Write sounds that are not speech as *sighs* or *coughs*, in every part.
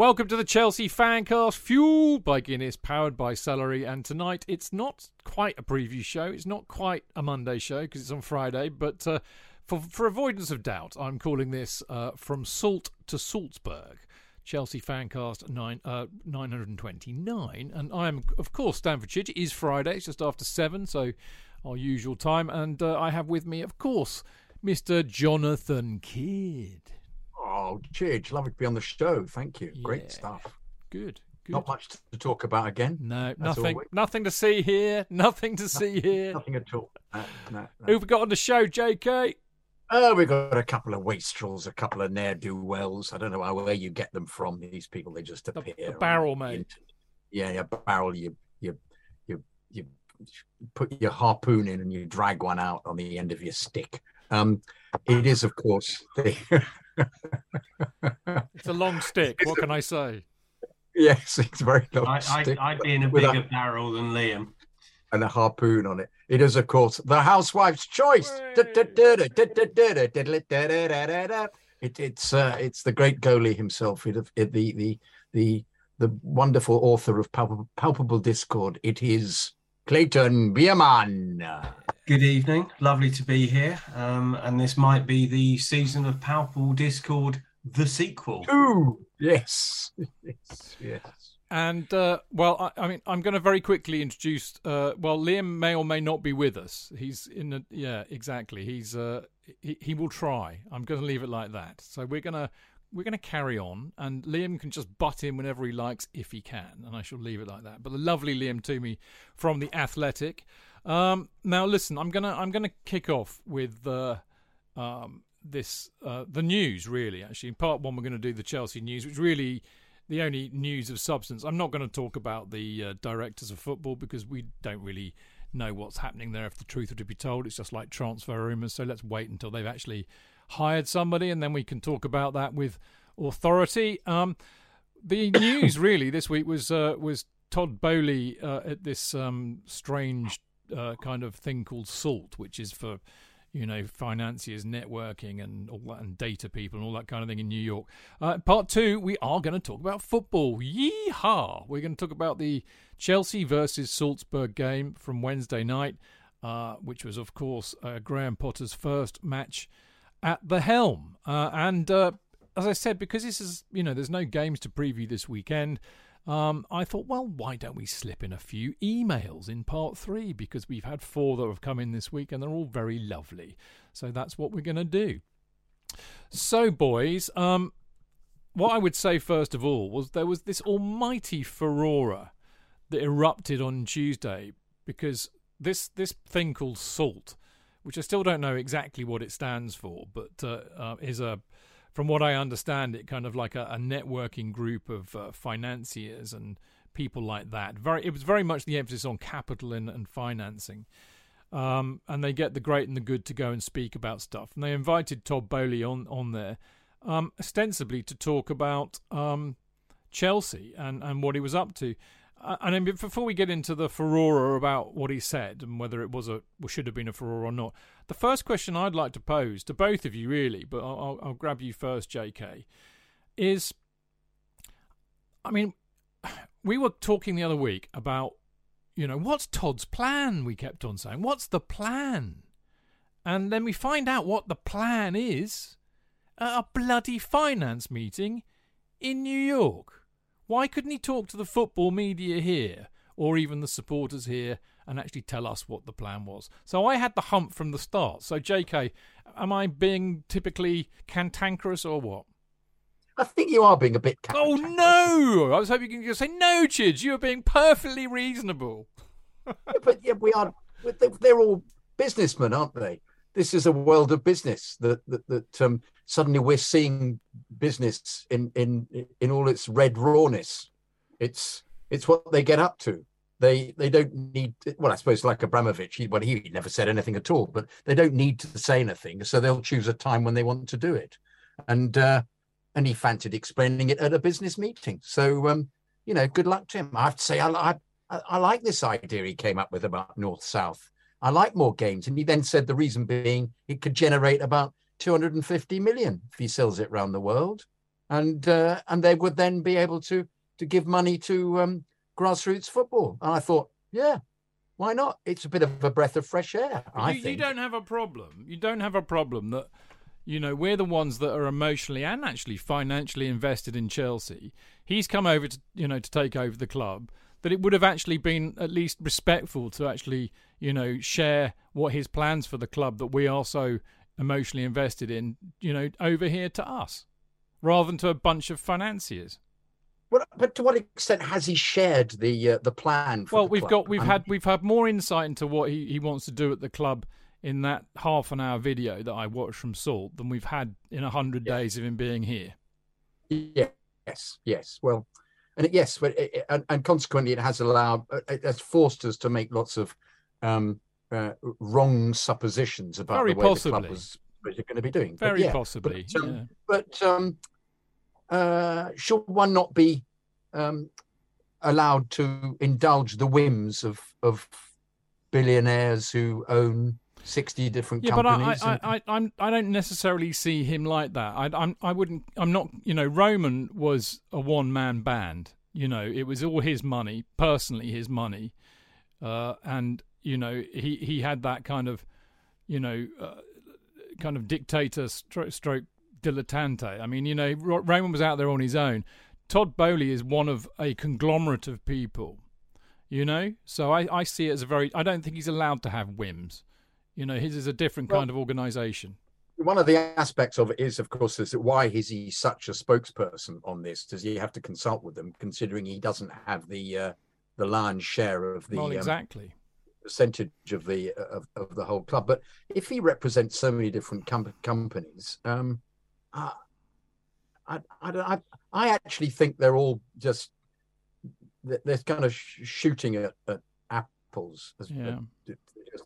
Welcome to the Chelsea Fancast, fueled by Guinness, powered by Celery. And tonight, it's not quite a preview show. It's not quite a Monday show because it's on Friday. But uh, for, for avoidance of doubt, I'm calling this uh, From Salt to Salzburg. Chelsea Fancast 9, uh, 929. And I'm, of course, Stamford Chidge. It is Friday. It's just after 7, so our usual time. And uh, I have with me, of course, Mr. Jonathan Kidd. Oh, Chidge, lovely to be on the show. Thank you. Yeah. Great stuff. Good. Good. Not much to talk about again. No, nothing. always. Nothing to see here. *laughs* Nothing to see here. Nothing at all. No, no, no. Who've we got on the show, JK? Oh, we've got a couple of wastrels, a couple of ne'er do wells. I don't know how, where you get them from. These people, they just appear. the on barrel, the mate. internet. Yeah, yeah, barrel. You, you, you, you put your harpoon in and you drag one out on the end of your stick. Um, it is, of course, the. *laughs* It's a long stick. What can I say? yes, it's very long I, stick I, I'd be in a with a- bigger barrel than Liam. and a harpoon on it. It is, of course, the housewife's choice. It, it's uh, it's the great goalie himself. It, it, the the the the wonderful author of Palpable, Palpable Discord. It is Clayton Beerman. Good evening. Lovely to be here. Um, and this might be the season of Palpable Discord, the sequel. Ooh, yes, *laughs* yes, yes. And uh, well, I, I mean, I'm going to very quickly introduce. Uh, well, Liam may or may not be with us. He's in the yeah, exactly. He's uh, he, he will try. I'm going to leave it like that. So we're gonna we're going to carry on, and Liam can just butt in whenever he likes if he can, and I shall leave it like that. But the lovely Liam Twomey from the Athletic. Um, now listen, I'm gonna I'm gonna kick off with uh, um, this uh, the news really. Actually, in part one, we're going to do the Chelsea news, which really the only news of substance. I'm not going to talk about the uh, directors of football because we don't really know what's happening there. If the truth were to be told, it's just like transfer rumours. So let's wait until they've actually hired somebody, and then we can talk about that with authority. Um, the *coughs* news really this week was uh, was Todd Boehly uh, at this um, strange uh, kind of thing called SALT, which is for you know financiers, networking, and all that, and data people, and all that kind of thing in New York. Uh, part two, we are going to talk about football. Yeehaw! We're going to talk about the Chelsea versus Salzburg game from Wednesday night, uh, which was of course uh, Graham Potter's first match at the helm, uh, and uh, as I said, because this is you know there's no games to preview this weekend. Um, I thought, well, why don't we slip in a few emails in part three? Because we've had four that have come in this week and they're all very lovely. So that's what we're going to do. So, boys, um, what I would say first of all was there was this almighty furore that erupted on Tuesday because this this thing called SALT, which I still don't know exactly what it stands for, but uh, uh, is a from what I understand, it kind of like a, a networking group of uh, financiers and people like that. Very, it was very much the emphasis on capital and, and financing. Um, and they get the great and the good to go and speak about stuff. And they invited Todd Boehly on on there, um, ostensibly to talk about um, Chelsea and, and what he was up to. And before we get into the furore about what he said and whether it was a should have been a furore or not, the first question I'd like to pose to both of you, really, but I'll, I'll grab you first, J.K., is, I mean, we were talking the other week about, you know, what's Todd's plan? We kept on saying, what's the plan? And then we find out what the plan is at a bloody finance meeting in New York. Why couldn't he talk to the football media here or even the supporters here and actually tell us what the plan was? So I had the hump from the start. So, JK, am I being typically cantankerous or what? I think you are being a bit. Oh no! I was hoping you could say no, Chidge. You are being perfectly reasonable. yeah, but yeah, we are. They're all businessmen, aren't they? This is a world of business that that, that um, suddenly we're seeing business in in in all its red rawness. It's it's what they get up to. They they don't need well, I suppose like Abramovich, he, well, he never said anything at all, but they don't need to say anything, so they'll choose a time when they want to do it. And uh, and he fancied explaining it at a business meeting. So, um, you know, good luck to him. I have to say, I, I, I like this idea he came up with about North South. I like more games. And he then said the reason being it could generate about 250 million if he sells it around the world. And uh, and they would then be able to to give money to um, grassroots football. And I thought, yeah, why not? It's a bit of a breath of fresh air. I you, think. you don't have a problem. You don't have a problem that you know, we're the ones that are emotionally and actually financially invested in Chelsea. He's come over to, you know, to take over the club. That it would have actually been at least respectful to actually, you know, share what his plans for the club that we are so emotionally invested in, you know, over here to us, rather than to a bunch of financiers. Well, but to what extent has he shared the uh, the plan? well, the we've club? got we've I had we've had more insight into what he, he wants to do at the club in that half an hour video that I watched from Salt than we've had in a hundred Yeah. days of him being here. Yes, yes. Well, and yes, but it, and, and consequently, it has allowed, it has forced us to make lots of um, uh, wrong suppositions about Very the way the possibly. club was, was going to be doing. But Very yeah, possibly. But, um, yeah. but um, uh, should one not be um, allowed to indulge the whims of of billionaires who own sixty different Yeah, but I, companies? I, I, I, I'm, I don't necessarily see him like that. I, I'm, I wouldn't. I'm not. You know, Roman was a one man band. You know, it was all his money, personally his money, uh, and you know, he he had that kind of, you know, uh, kind of dictator stroke, stroke dilettante. I mean, you know, Raymond was out there on his own. Todd Boehly is one of a conglomerate of people. You know, so I, I see it as a very. I don't think he's allowed to have whims. You know, his is a different Well- kind of organisation. one of the aspects of it is, of course, is that why is he such a spokesperson on this? Does he have to consult with them, considering he doesn't have the uh, the lion's share of the well, um, exactly. Percentage of the of, of the whole club? But if he represents so many different com- companies, um, I, I, I, I, actually think they're all just they're they're kind of sh- shooting at, at apples. Yeah.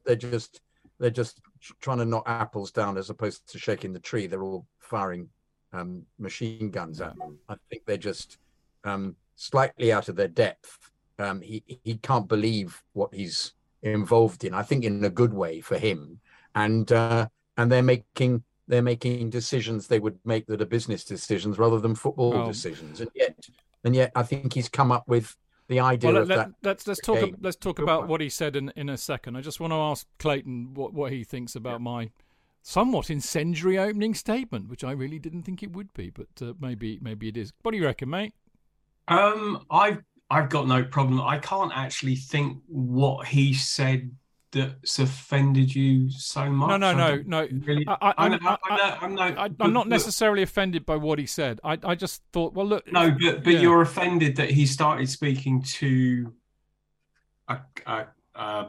they're just they're just trying to knock apples down as opposed to shaking the tree. They're all firing um, machine guns at them. I think they're just um, slightly out of their depth. Um, he he can't believe what he's involved in. I think in a good way for him, and uh, and they're making they're making decisions they would make that are business decisions rather than football Well- decisions. And yet, and yet, I think he's come up with the idea Well, of let, that. us let's let's talk game. let's talk about what he said in in a second. I just want to ask Clayton what what he thinks about my somewhat incendiary opening statement, which I really didn't think it would be, but uh, maybe maybe it is. What do you reckon, mate? Um, I've I've got no problem. I can't actually think what he said that's offended you so much. No, no, no, no. Really, I, I, I'm, I'm, I'm, I, no- I'm, no, I, but- I'm not but- necessarily offended by what he said. I I just thought, well, look, No, but but Yeah. you're offended that he started speaking to a, a, a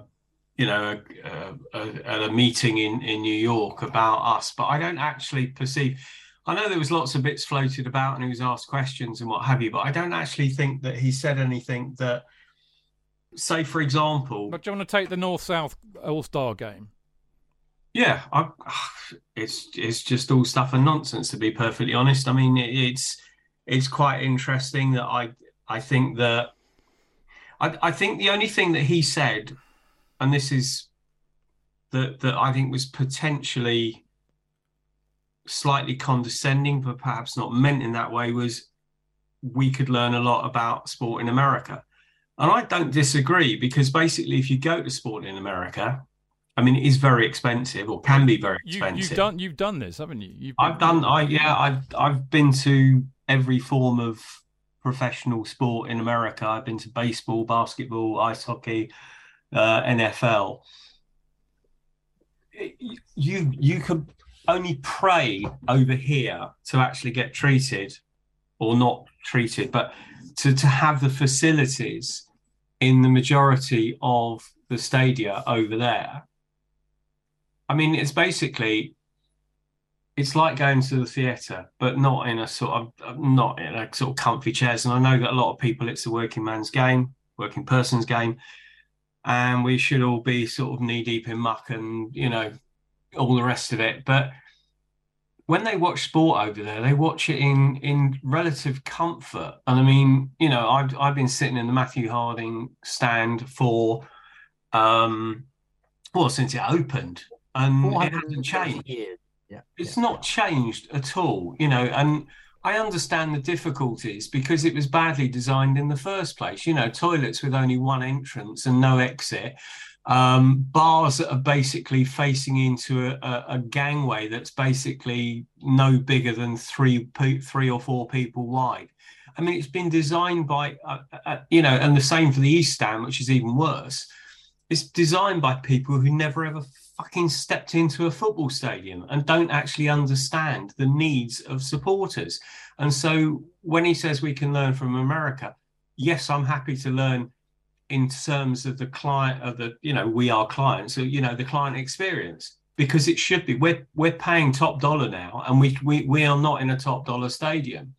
you know a, a, a meeting in in New York about us. But I don't actually perceive. I know there was lots of bits floated about and he was asked questions and what have you, but I don't actually think that he said anything that, say, for example. But do you want to take the North South All Star game? Yeah, I, it's it's just all stuff and nonsense to be perfectly honest. I mean, it, it's it's quite interesting that I I think that I I think the only thing that he said, and this is that that I think was potentially slightly condescending, but perhaps not meant in that way, was we could learn a lot about sport in America. And I don't disagree because basically, if you go to sport in America, I mean, it is very expensive or can be very expensive. You, have done you've done this, haven't you? You've I've done. I yeah, I've I've been to every form of professional sport in America. I've been to baseball, basketball, ice hockey, uh, NFL. You you could only pray over here to actually get treated or not treated, but to, to have the facilities in the majority of the stadia over there. I mean, it's basically it's like going to the theatre, but not in a sort of not in a sort of comfy chairs. And I know that a lot of people, it's a working man's game, working person's game, and we should all be sort of knee deep in muck and you know all the rest of it. But when they watch sport over there, they watch it in in relative comfort. And I mean, you know, I've I've been sitting in the Matthew Harding stand for um well since it opened and it hasn't changed. Yeah, it's yeah, not changed at all, you know, and I understand the difficulties because it was badly designed in the first place. You know, toilets with only one entrance and no exit um, bars that are basically facing into a, a, a, gangway that's basically no bigger than three three or four people wide. I mean, it's been designed by uh, uh, uh, you know, and the same for the East Stand, which is even worse. It's designed by people who never ever fucking stepped into a football stadium and don't actually understand the needs of supporters. And so when he says we can learn from America, yes, I'm happy to learn in terms of the client of the you know we are clients so you know the client experience because it should be. We're we're paying top dollar now and we we, we are not in a top dollar stadium.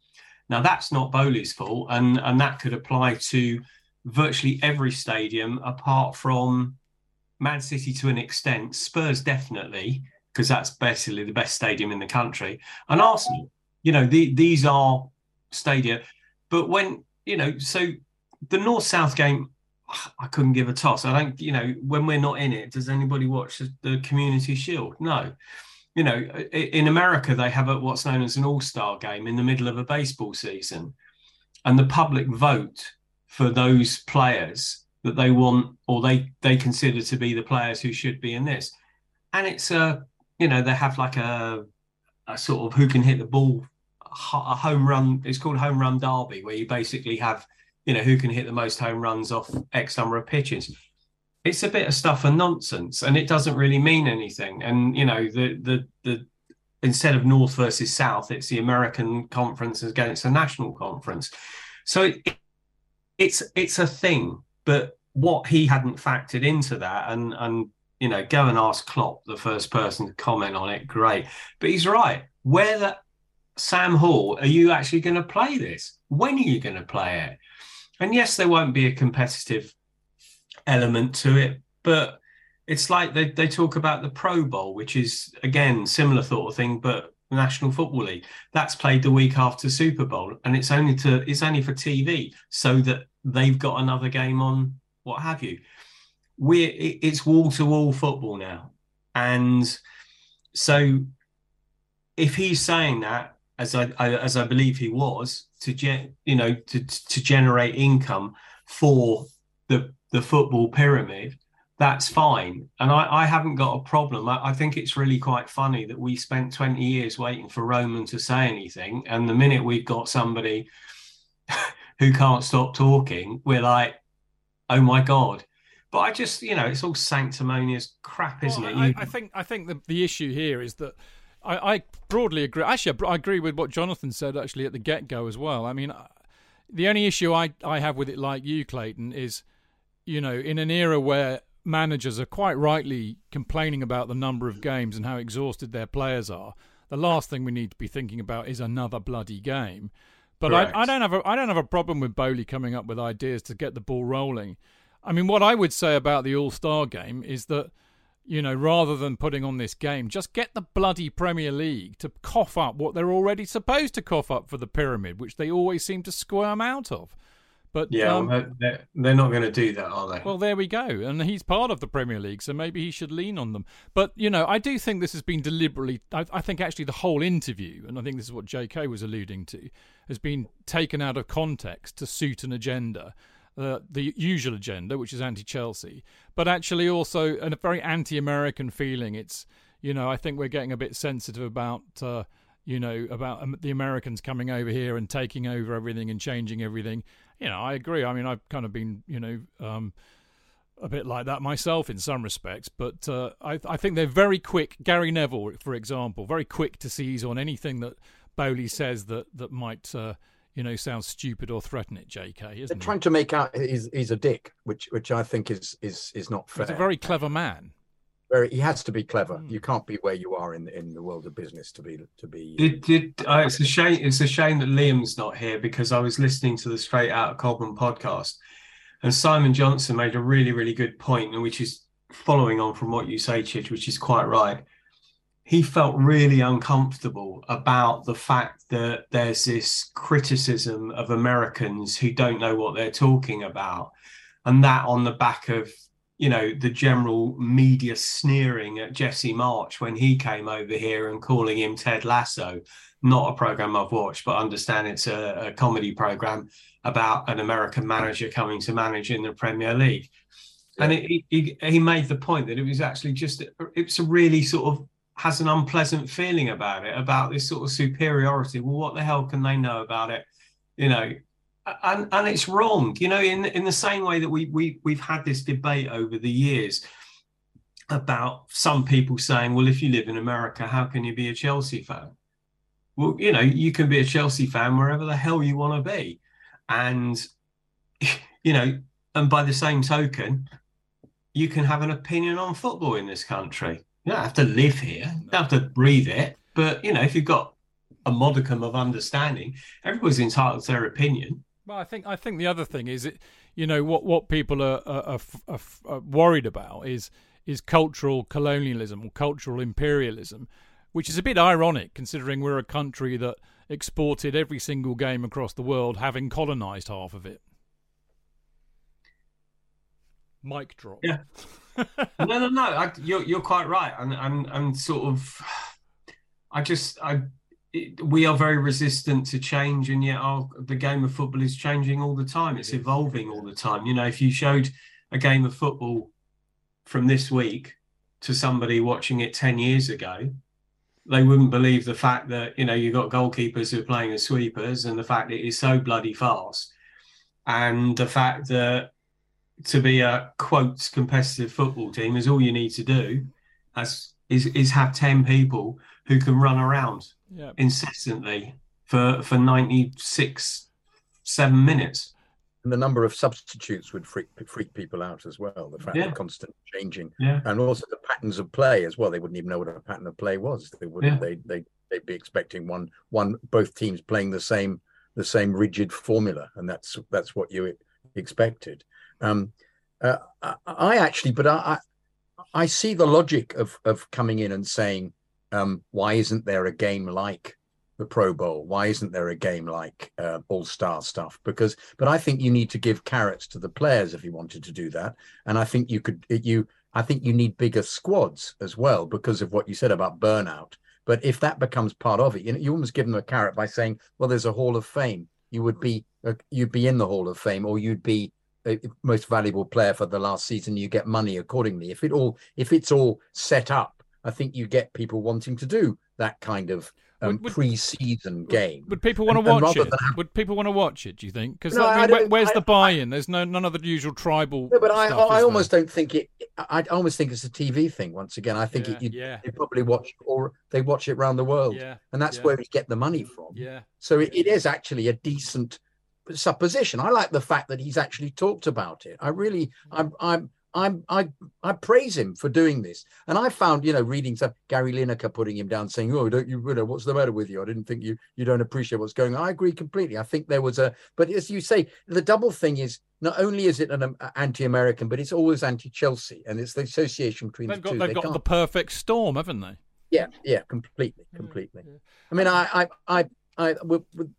Now that's not Boehly's fault and and that could apply to virtually every stadium apart from man city to an extent spurs definitely because that's basically the best stadium in the country and arsenal you know the, these are stadia but when you know so the north south game *sighs* I couldn't give a toss. I don't, you know, when we're not in it, does anybody watch the Community Shield? No. You know, in America, they have a, what's known as an all star game in the middle of a baseball season. And the public vote for those players that they want or they, they consider to be the players who should be in this. And it's a, you know, they have like a, a sort of who can hit the ball, a home run. It's called home run derby, where you basically have you know, who can hit the most home runs off X number of pitches. It's a bit of stuff and nonsense, and it doesn't really mean anything. And you know, the the the instead of North versus South, it's the American conference against the national conference. So it, it's it's a thing, but what he hadn't factored into that, and and you know, go and ask Klopp, the first person to comment on it. Great, but he's right. Where the Sam Hall, are you actually going to play this? When are you going to play it? And yes, there won't be a competitive element to it, but it's like they, they talk about the Pro Bowl, which is again similar sort of thing, but National Football League. That's played the week after Super Bowl, and it's only to it's only for TV, so that they've got another game on, what have you. We're it's wall to wall football now, and so if he's saying that, as I, I as I believe he was, to get you know to to generate income for the the football pyramid that's fine. And i i haven't got a problem. I, I, think it's really quite funny that we spent 20 years waiting for roman to say anything and the minute we've got somebody *laughs* who can't stop talking we're like oh my god. But i just you know it's all sanctimonious crap isn't well, it? You... I think i think the, the issue here is that I, I broadly agree. Actually, I agree with what Jonathan said actually at the get go as well. I mean, the only issue I, I have with it, like you, Clayton, is you know, in an era where managers are quite rightly complaining about the number of games and how exhausted their players are, the last thing we need to be thinking about is another bloody game. But I, I, don't have a I don't have a problem with Boehly coming up with ideas to get the ball rolling. I mean, what I would say about the All Star game is that you know, rather than putting on this game, just get the bloody Premier League to cough up what they're already supposed to cough up for the pyramid, which they always seem to squirm out of. But yeah, um, well, they're, they're not going to do that, are they? Well, there we go. And he's part of the Premier League, so maybe he should lean on them. But you know, I do think this has been deliberately. I, I think actually the whole interview, and I think this is what J.K. was alluding to, has been taken out of context to suit an agenda uh, the usual agenda, which is anti-Chelsea, but actually also a very anti-American feeling. It's you know I think we're getting a bit sensitive about uh, you know about um, the Americans coming over here and taking over everything and changing everything. You know I agree. I mean I've kind of been you know. Um, a bit like that myself in some respects, but uh, I, I, think they're very quick. Gary Neville, for example, very quick to seize on anything that Boehly says that that might uh, you know, sounds stupid or threaten it, J.K. Isn't They're trying to make out he's, he's a dick, which which I think is is is not fair. He's a very clever man. Very, he has to be clever. Mm. You can't be where you are in in the world of business to be to be. Did, did uh, it's a shame. It's a shame that Liam's not here because I was listening to the Straight Out of Cobham podcast, and Simon Johnson made a really really good point, which is following on from what you say, Chidge, which is quite right he felt really uncomfortable about the fact that there's this criticism of Americans who don't know what they're talking about. And that on the back of, you know, the general media sneering at Jesse Marsch when he came over here and calling him Ted Lasso, not a program I've watched, but understand it's a, a comedy program about an American manager coming to manage in the Premier League. And it, he, he made the point that it was actually just, it's a really sort of has an unpleasant feeling about it, about this sort of superiority. Well, what the hell can they know about it? You know, and and it's wrong. You know, in in the same way that we we we've had this debate over the years about some people saying, well, if you live in America, how can you be a Chelsea fan? Well, you know, you can be a Chelsea fan wherever the hell you want to be, and *laughs* you know, and by the same token, you can have an opinion on football in this country you don't have to live here, you don't have to breathe it. But you know, if you've got a modicum of understanding, everybody's entitled to their opinion. Well, I think I think the other thing is it, you know, what what people are, are, are, are worried about is is cultural colonialism or cultural imperialism, which is a bit ironic considering we're a country that exported every single game across the world, having colonized half of it. Mic drop. Yeah. No, no, no. I, you're you're quite right, and and and sort of, I just I. It, we are very resistant to change, and yet our the game of football is changing all the time. It's evolving all the time. You know, if you showed a game of football from this week to somebody watching it ten years ago, they wouldn't believe the fact that you know you've got goalkeepers who are playing as sweepers, and the fact that it is so bloody fast, and the fact that to be a quote competitive football team is all you need to do as is is have 10 people who can run around yep. incessantly for for 96 7 minutes and the number of substitutes would freak freak people out as well the fact yeah. constant changing yeah. and also the patterns of play as well they wouldn't even know what a pattern of play was they wouldn't yeah. they they they'd be expecting one one both teams playing the same the same rigid formula and that's that's what you expected um, uh, I actually, but I, I see the logic of of coming in and saying, um, why isn't there a game like the Pro Bowl? Why isn't there a game like uh, All Star stuff? Because, but I think you need to give carrots to the players if you wanted to do that, and I think you could you. I think you need bigger squads as well because of what you said about burnout. But if that becomes part of it, you, know, you almost give them a carrot by saying, "Well, there's a Hall of Fame. You would be uh, you'd be in the Hall of Fame, or you'd be most valuable player for the last season you get money accordingly if it all if it's all set up i think you get people wanting to do that kind of um, would, pre-season game. Would people want to watch it? Have... Would people want to watch it? Do you think? Because no, I mean, where's I, the buy-in? There's no none of the usual tribal. No, but I, stuff, I, almost there? don't think it. I almost think it's a TV thing. Once again, I think yeah, it. You, yeah. They probably watch or they watch it around the world. Yeah, and that's where we get the money from. Yeah. So it, it is actually a decent supposition. I like the fact that he's actually talked about it. I really, I'm, I'm, I'm I I praise him for doing this. And I found, you know, reading some Gary Lineker putting him down, saying, "Oh, don't you, you know, what's the matter with you? I didn't think you you don't appreciate what's going on." I agree completely. I think there was a, but as you say, the double thing is not only is it an um, anti-American, but it's always anti-Chelsea, and it's the association between they've the got, two. They've They got can't- the perfect storm, haven't they? yeah, yeah, completely, completely. I mean, I, I, I, I, with, with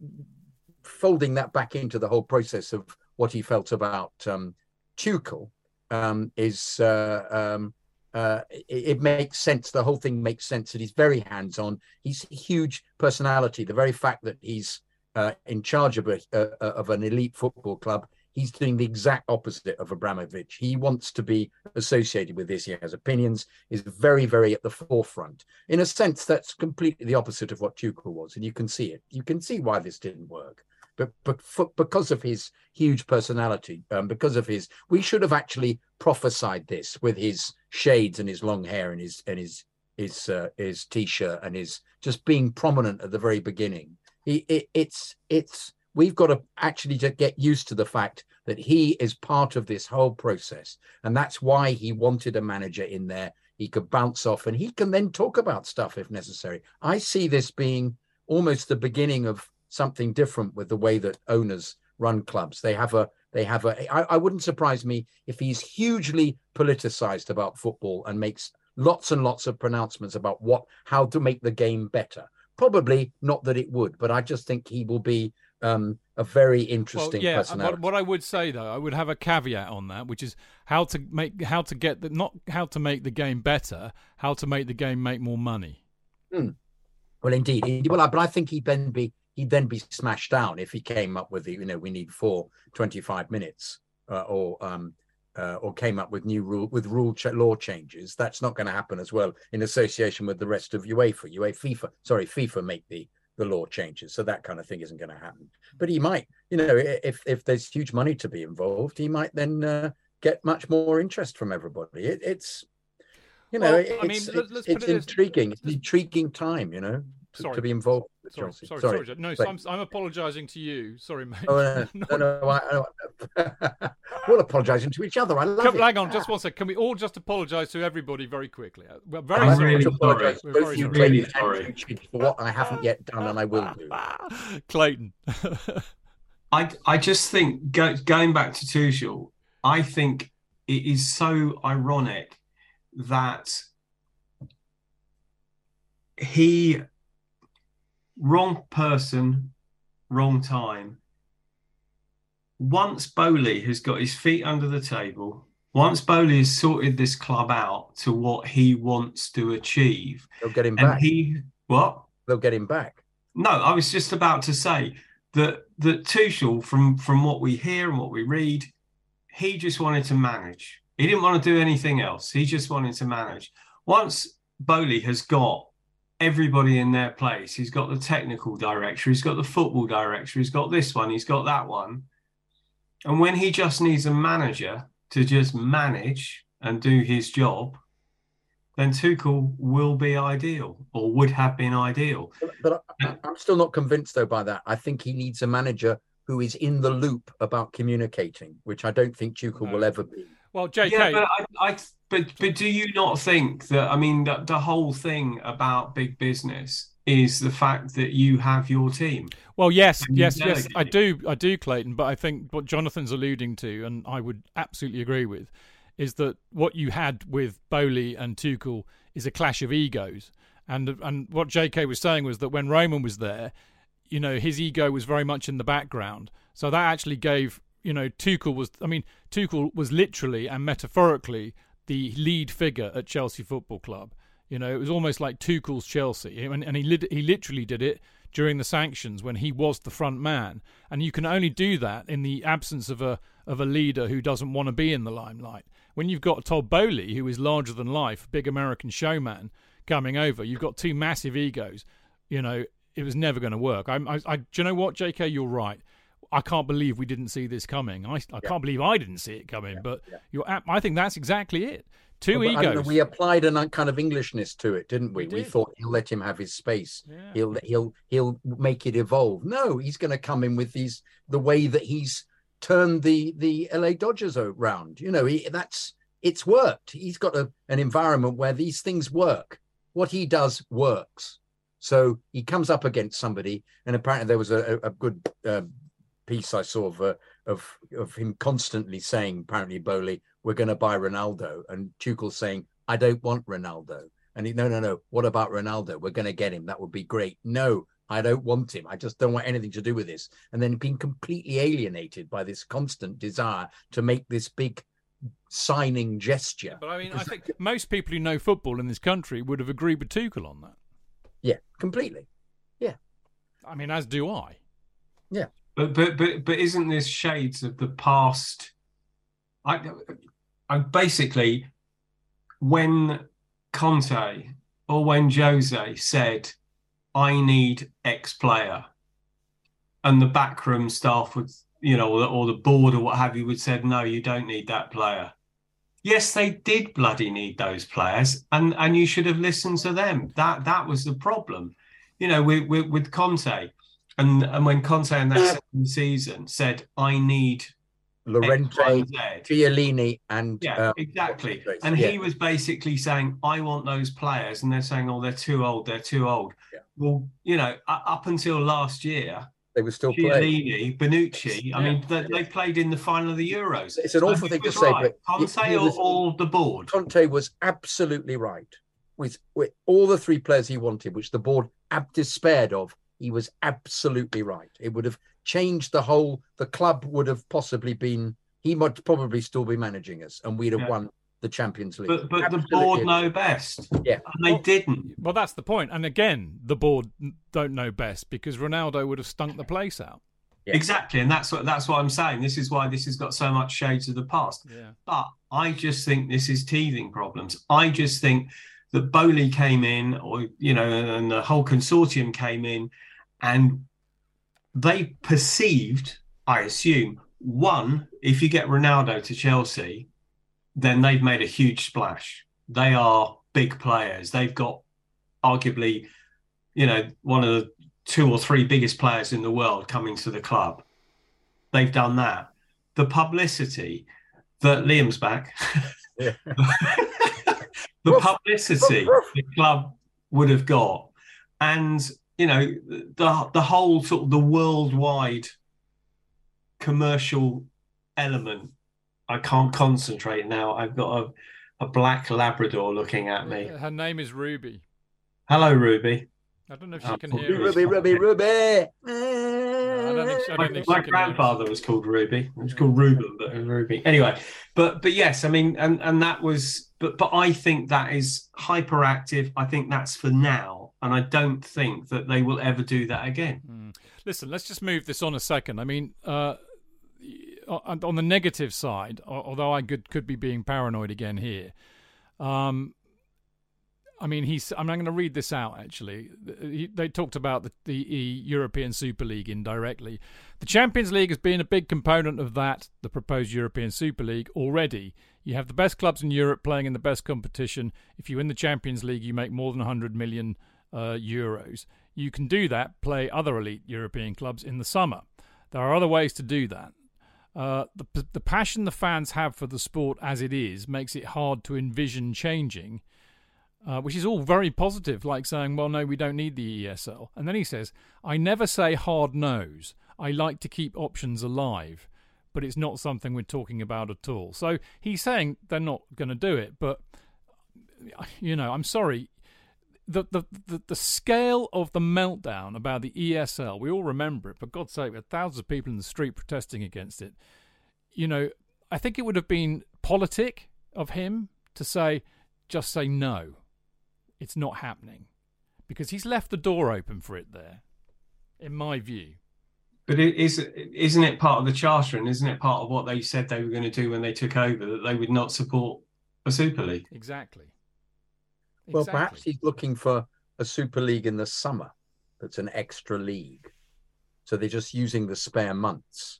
folding that back into the whole process of what he felt about um, Tuchel um, is uh, um, uh, it, it makes sense. The whole thing makes sense that he's very hands-on. He's a huge personality. The very fact that he's uh, in charge of a uh, of an elite football club, he's doing the exact opposite of Abramovich. He wants to be associated with this. He has opinions. Is very, very at the forefront. In a sense, that's completely the opposite of what Tuchel was, and you can see it. You can see why this didn't work. But, but for, because of his huge personality, um, because of his, we should have actually prophesied this with his shades and his long hair and his and his his uh, his t-shirt and his just being prominent at the very beginning. He, it, it's it's we've got to actually to get used to the fact that he is part of this whole process, and that's why he wanted a manager in there he could bounce off, and he can then talk about stuff if necessary. I see this being almost the beginning of something different with the way that owners run clubs. They have a they have a. I, I wouldn't surprise me if he's hugely politicized about football and makes lots and lots of pronouncements about what how to make the game better. Probably not that it would, but I just think he will be um, a very interesting well, yeah. personality. What, what I would say though, I would have a caveat on that, which is how to make how to get the not how to make the game better, how to make the game make more money. Well, indeed, indeed. Well, but I think he'd then be he'd then be smashed down if he came up with the you know we need four 25 minutes uh, or um uh, or came up with new rule with rule ch- law changes. That's not going to happen as well in association with the rest of UEFA. UEFA, FIFA, sorry, FIFA make the the law changes, so that kind of thing isn't going to happen. But he might, you know, if if there's huge money to be involved, he might then uh, get much more interest from everybody. It, it's you know, Well, it's, I mean, it's, let- let's put it's intriguing. It's an intriguing time, you know, to, to be involved Sorry, Chelsea. sorry, Sorry. sorry. No, But- I'm, I'm apologising to you. Sorry, mate. Oh, no, no, *laughs* no, no, I, I, *laughs* we're all apologising to each other. I love Come, it. hang on, just one sec. Can we all just apologise to everybody very quickly? Uh, We're very I'm I'm sorry. really apologise sorry. both We're you, very sorry. Clayton, Really and Richard, for what I haven't yet done and I will do. *laughs* Clayton. I I just think go, going back to Tuchel, I think it is so ironic that he wrong person, wrong time. Once Boehly has got his feet under the table, once Boehly has sorted this club out to what he wants to achieve, They'll get him and back. he what? They'll get him back. No, I was just about to say that that Tuchel, from from what we hear and what we read, he just wanted to manage. He didn't want to do anything else. He just wanted to manage. Once Boehly has got everybody in their place, he's got the technical director, he's got the football director, he's got this one, he's got that one. And when he just needs a manager to just manage and do his job, then Tuchel will be ideal or would have been ideal. But, but I, I'm still not convinced, though, by that. I think he needs a manager who is in the loop about communicating, which I don't think Tuchel No. will ever be. Well, JK. Yeah, but I, I but but do you not think that I mean the, the whole thing about big business is the fact that you have your team? Well, yes, yes, yes, I do, I do, Clayton. But I think what Jonathan's alluding to, and I would absolutely agree with, is that what you had with Boehly and Tuchel is a clash of egos. And and what J.K. was saying was that when Roman was there, you know, his ego was very much in the background. So that actually gave, you know, Tuchel was. I mean, Tuchel was literally and metaphorically the lead figure at Chelsea Football Club. You know, it was almost like Tuchel's Chelsea, and, and he lit, he literally did it during the sanctions when he was the front man. And you can only do that in the absence of a of a leader who doesn't want to be in the limelight. When you've got Todd Boehly, who is larger than life, big American showman, coming over, you've got two massive egos. You know, it was never going to work. I, I, I, do you know what, J.K. You're right. I can't believe we didn't see this coming. I, I can't believe I didn't see it coming. but you're, ap- I think that's exactly it. Two But I don't know, egos. we applied a kind of Englishness to it, didn't we? We We, thought he'll let him have his space. Yeah. He'll he'll he'll make it evolve. No, he's going to come in with these the way that he's turned the the LA Dodgers around. You know, he, that's it's worked. He's got a, an environment where these things work. What he does works. So he comes up against somebody, and apparently there was a, a good uh, piece I saw of, uh, of of him constantly saying, apparently Boehly, we're going to buy Ronaldo, and Tuchel saying, I don't want Ronaldo, and he, no, no, no, what about Ronaldo? We're going to get him. That would be great. No, I don't want him. I just don't want anything to do with this. And then being completely alienated by this constant desire to make this big signing gesture. But I mean, I think most people who know football in this country would have agreed with Tuchel on that. Yeah, completely. Yeah. I mean, as do I. Yeah. But but but but isn't this shades of the past? I I basically when Conte or when Jose said, "I need X player," and the backroom staff would, you know, or, or the board or what have you would said, "No, you don't need that player." Yes, they did bloody need those players, and and you should have listened to them. That that was the problem, you know, with with, with Conte, and and when Conte in that second season said, "I need Llorente, X, Y, Z," Chiellini, and Yeah, uh, exactly. And yeah. he was basically saying, I want those players. And they're saying, oh, they're too old. They're too old. Yeah. Well, you know, up until last year, they were still playing. Chiellini, Bonucci, I mean, they, they played in the final of the Euros. It's an So awful thing to say, right? but Conte or, was- or the board? Conte was absolutely right. With, with all the three players he wanted, which the board ab- despaired of, he was absolutely right. It would have changed the whole. The club would have possibly been. He might probably still be managing us, and we'd have Yeah. won the Champions League. But, but the board know best. Yeah. And they Well- didn't. Well, that's the point. And again, the board don't know best because Ronaldo would have stunk the place out. Yeah. Exactly. And that's what that's what I'm saying. This is why this has got so much shades of the past. Yeah. But I just think this is teething problems. I just think that Boehly came in, or you know, and the whole consortium came in, and they perceived, I assume, one, if you get Ronaldo to Chelsea, then they've made a huge splash. They are big players. They've got arguably, you know, one of the two or three biggest players in the world coming to the club. They've done that. The publicity that Liam's back. *laughs* Yeah. *laughs* the publicity the club would have got, and you know the the whole sort of the worldwide commercial element. I can't concentrate now. I've got a, a black Labrador looking at me. Her name is Ruby. Hello, Ruby. I don't know if oh, she Oh, can Ruby, hear us. Ruby, Ruby, Ruby. I don't think, I My, don't think my she can hear us. grandfather was called Ruby. It was called Reuben, but Ruby. Anyway, but but yes, I mean, and and that was, but but I think that is hyperactive. I think that's for now, and I don't think that they will ever do that again. Mm. Listen, let's just move this on a second. I mean, uh, on, the negative side, although I could could be being paranoid again here. Um, I mean, he's. I'm going to read this out. Actually, he, they talked about the, the European Super League indirectly. The Champions League has been a big component of that. The proposed European Super League already. You have the best clubs in Europe playing in the best competition. If you win the Champions League, you make more than 100 million uh, euros. You can do that. Play other elite European clubs in the summer. There are other ways to do that. Uh, the the passion the fans have for the sport as it is makes it hard to envision changing uh, which is all very positive, like saying, well, no, we don't need the ESL. And then he says, I never say hard no's. I like to keep options alive, but it's not something we're talking about at all. So he's saying they're not going to do it, but, you know, I'm sorry. The, the, the, the scale of the meltdown about the ESL, we all remember it. For God's sake, there are thousands of people in the street protesting against it. You know, I think it would have been politic of him to say, just say no it's not happening because he's left the door open for it there, in my view. But it is isn't it part of the charter, and isn't it part of what they said they were going to do when they took over that they would not support a Super League? Exactly. Well, Exactly. perhaps he's looking for a Super League in the summer that's an extra league. So they're just using the spare months.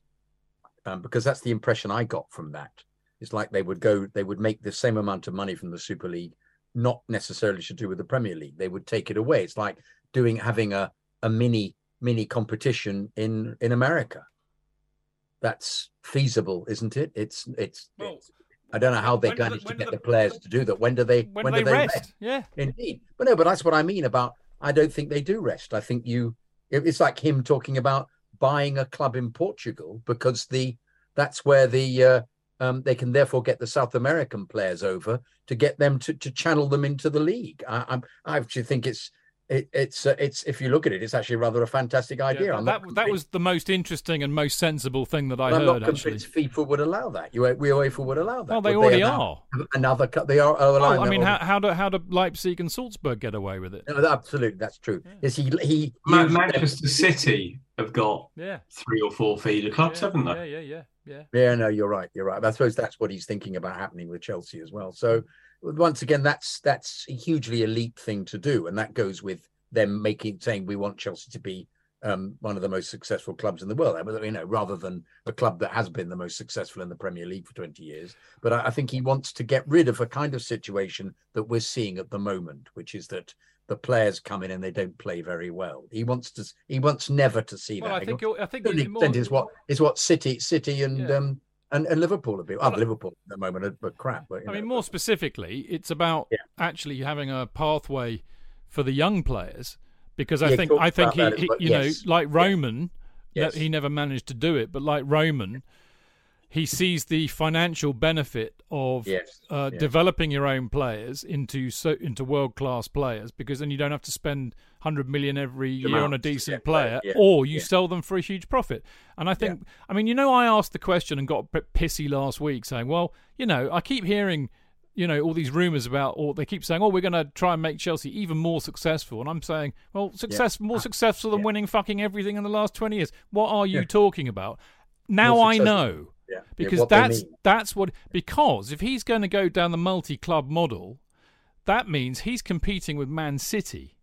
Um, because that's the impression I got from that. It's like they would go, they would make the same amount of money from the Super League, not necessarily to do with the Premier League. They would take it away. It's like doing having a, a mini mini competition in in America. That's feasible, isn't it? It's it's, Well, it's I don't know how they When do the- to get the- the players to do that. When do they? When, do they, rest? Yeah. Indeed, but no, but that's what I mean about. I don't think they do rest. I think you. it- It's like him talking about buying a club in Portugal because the that's where the uh, um, they can therefore get the South American players over to get them to, to channel them into the league. I, I'm I actually think it's it, it's uh, it's if you look at it, it's actually rather a fantastic idea. Yeah, that, that was the most interesting and most sensible thing that I I'm heard. not Actually, convinced FIFA would allow that. You UEFA would allow that. well, they Would already allow are. Another club. They are. Oh, well, Well, I mean, how, how do how do Leipzig and Salzburg get away with it? No, absolutely, that's true. Is he he Ma- them- Manchester City have got Yeah, three or four feeder clubs, yeah, haven't they? yeah, yeah, yeah, yeah. Yeah, no, you're right. You're right. I suppose that's what he's thinking about happening with Chelsea as well. So once again, that's that's a hugely elite thing to do, and that goes with them making saying we want Chelsea to be um, one of the most successful clubs in the world. You know, rather than a club that has been the most successful in the Premier League for 20 years. But I, I think he wants to get rid of a kind of situation that we're seeing at the moment, which is that the players come in and they don't play very well. He wants to. He wants never to see Well, that. I think I think to an it's more- extent is what is what City, City, and Yeah. um and, and Liverpool have been. Well, Liverpool at the moment, are, but crap. But, I mean, know, more specifically, it's about Yeah. actually having a pathway for the young players because I Yeah, think I think he, he- well. you Yes. know like Roman, Yes. he never managed to do it, but like Roman, he sees the financial benefit of Yes, uh, yeah. developing your own players into so into world class players because then you don't have to spend hundred million every year on a decent players, player, yeah, or you yeah. sell them for a huge profit. And I think, I mean, you know, I asked the question and got a bit pissy last week, saying, well, you know, I keep hearing. You know all these rumors about, or they keep saying, "Oh, we're going to try and make Chelsea even more successful." And I'm saying, "Well, success, more successful than yeah. winning fucking everything in the last twenty years." What are you Yeah. talking about? Now I know yeah, yeah, because what that's that's what because if he's going to go down the multi-club model, that means he's competing with Man City.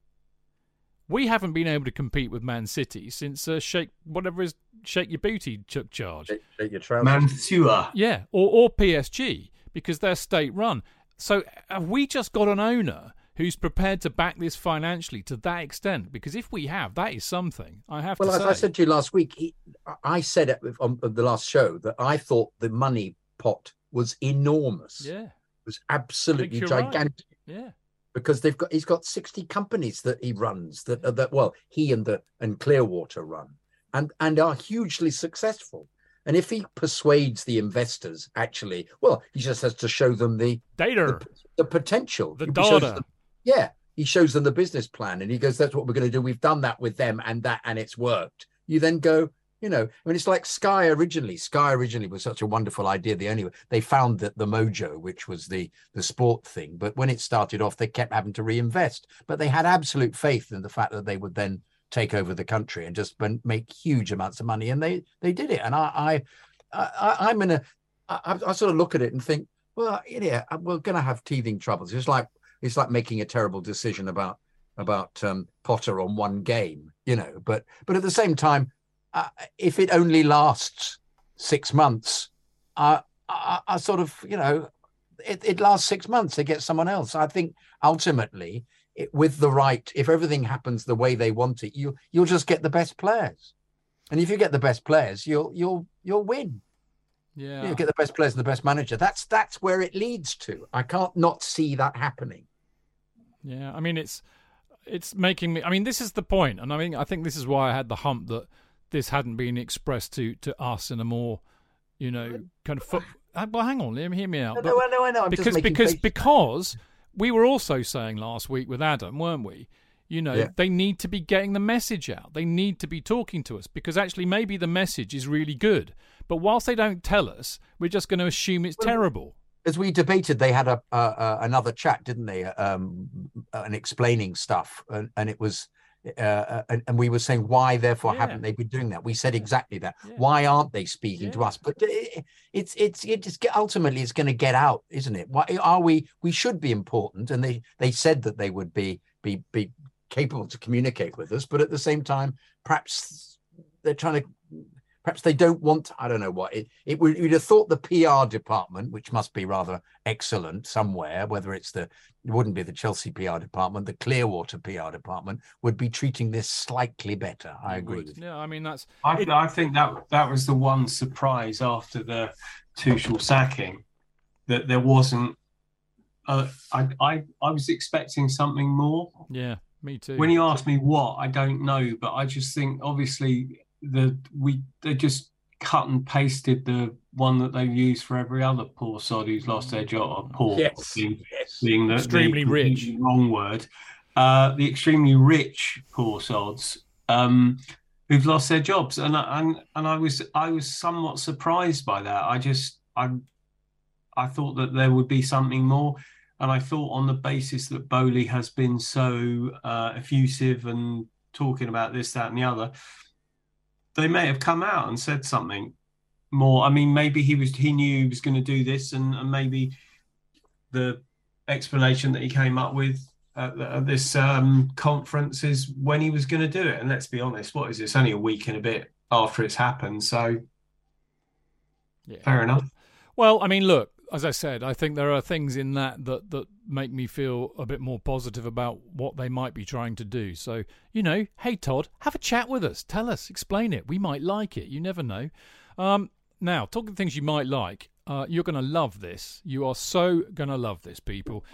We haven't been able to compete with Man City since uh, Sheikh whatever is Shake Your Booty took charge. Shake- shake your trousers. Mansour. Yeah, or or PSG because they're state run. So have we just got an owner who's prepared to back this financially to that extent? Because if we have, that is something. I have Well, to as. I said to you last week, he, I said it on the last show that I thought the money pot was enormous. yeah, It was absolutely you're right. gigantic. yeah. because they've got he's got 60 companies that he runs that that well he and the and clearwater run and and are hugely successful and if he persuades the investors actually well he just has to show them the Data. the, the potential The data. Yeah he shows them the business plan and he goes that's what we're going to do. We've done that with them and that and it's worked. You then go you know i mean it's like sky originally. Sky originally was such a wonderful idea the only way they found that the mojo which was the the sport thing but when it started off they kept having to reinvest. But they had absolute faith in the fact that they would then take over the country and just make huge amounts of money and they they did it. And i i, I i'm in a I, I sort of look at it and think well yeah we're going to have teething troubles. It's like it's like making a terrible decision about about um, Potter on one game, you know. But but at the same time, uh, if it only lasts six months, I, I, I sort of you know, it, it lasts six months. They get someone else. I think ultimately, it, with the right, if everything happens the way they want it, you you'll just get the best players. And if you get the best players, you'll you'll you'll win. Yeah. You get the best players and the best manager. That's that's where it leads to. I can't not see that happening. Yeah, I mean it's it's making me. I mean, this is the point, and I mean, I think this is why I had the hump that this hadn't been expressed to to us in a more, you know, kind of. Fo- uh, well, hang on, let me hear me out. No, But- no, I know, I know. I'm because making because faces. because we were also saying last week with Adam, weren't we? You know, Yeah. they need to be getting the message out. They need to be talking to us because actually, maybe the message is really good, but whilst they don't tell us, we're just going to assume it's Well, terrible. As we debated, they had a, a, a another chat, didn't they? Um, and explaining stuff, and, and it was, uh, and, and we were saying why, therefore, Yeah. haven't they been doing that? We said exactly that. Yeah. Why aren't they speaking to us? But it, it's it's it just ultimately it's going to get out, isn't it? Why are we? We should be important, and they they said that they would be be be capable to communicate with us, but at the same time, perhaps they're trying to perhaps they don't want i don't know what it it would you'd have thought the pr department which must be rather excellent somewhere whether it's the it wouldn't be the chelsea pr department the clearwater pr department would be treating this slightly better i agree would. with Yeah, I mean that's I, It- I think that that was the one surprise after the Tuchel sacking that there wasn't. Uh, I, I I was expecting something more. Yeah, me too. When you ask me what, I don't know, but I just think obviously the we they just cut and pasted the one that they've used for every other poor sod who's lost their job. Or poor Yes, being, yes. being the Extremely the rich. wrong word. Uh, the extremely rich poor sods um, who've lost their jobs, and and and I was I was somewhat surprised by that. I just I I thought that there would be something more. And I thought, on the basis that Boehly has been so uh, effusive and talking about this, that, and the other, they may have come out and said something more. I mean, maybe he was he knew he was going to do this, and, and maybe the explanation that he came up with at, the- at this um, conference is when he was going to do it. And let's be honest, what is this? Only a week and a bit after it's happened, so Yeah. fair enough. Well, I mean, look, as I said, I think there are things in that that that make me feel a bit more positive about what they might be trying to do. So, you know, hey Todd, have a chat with us. Tell us, explain it. We might like it. You never know. Um, now, talking things you might like, uh, you're going to love this. You are so going to love this, people,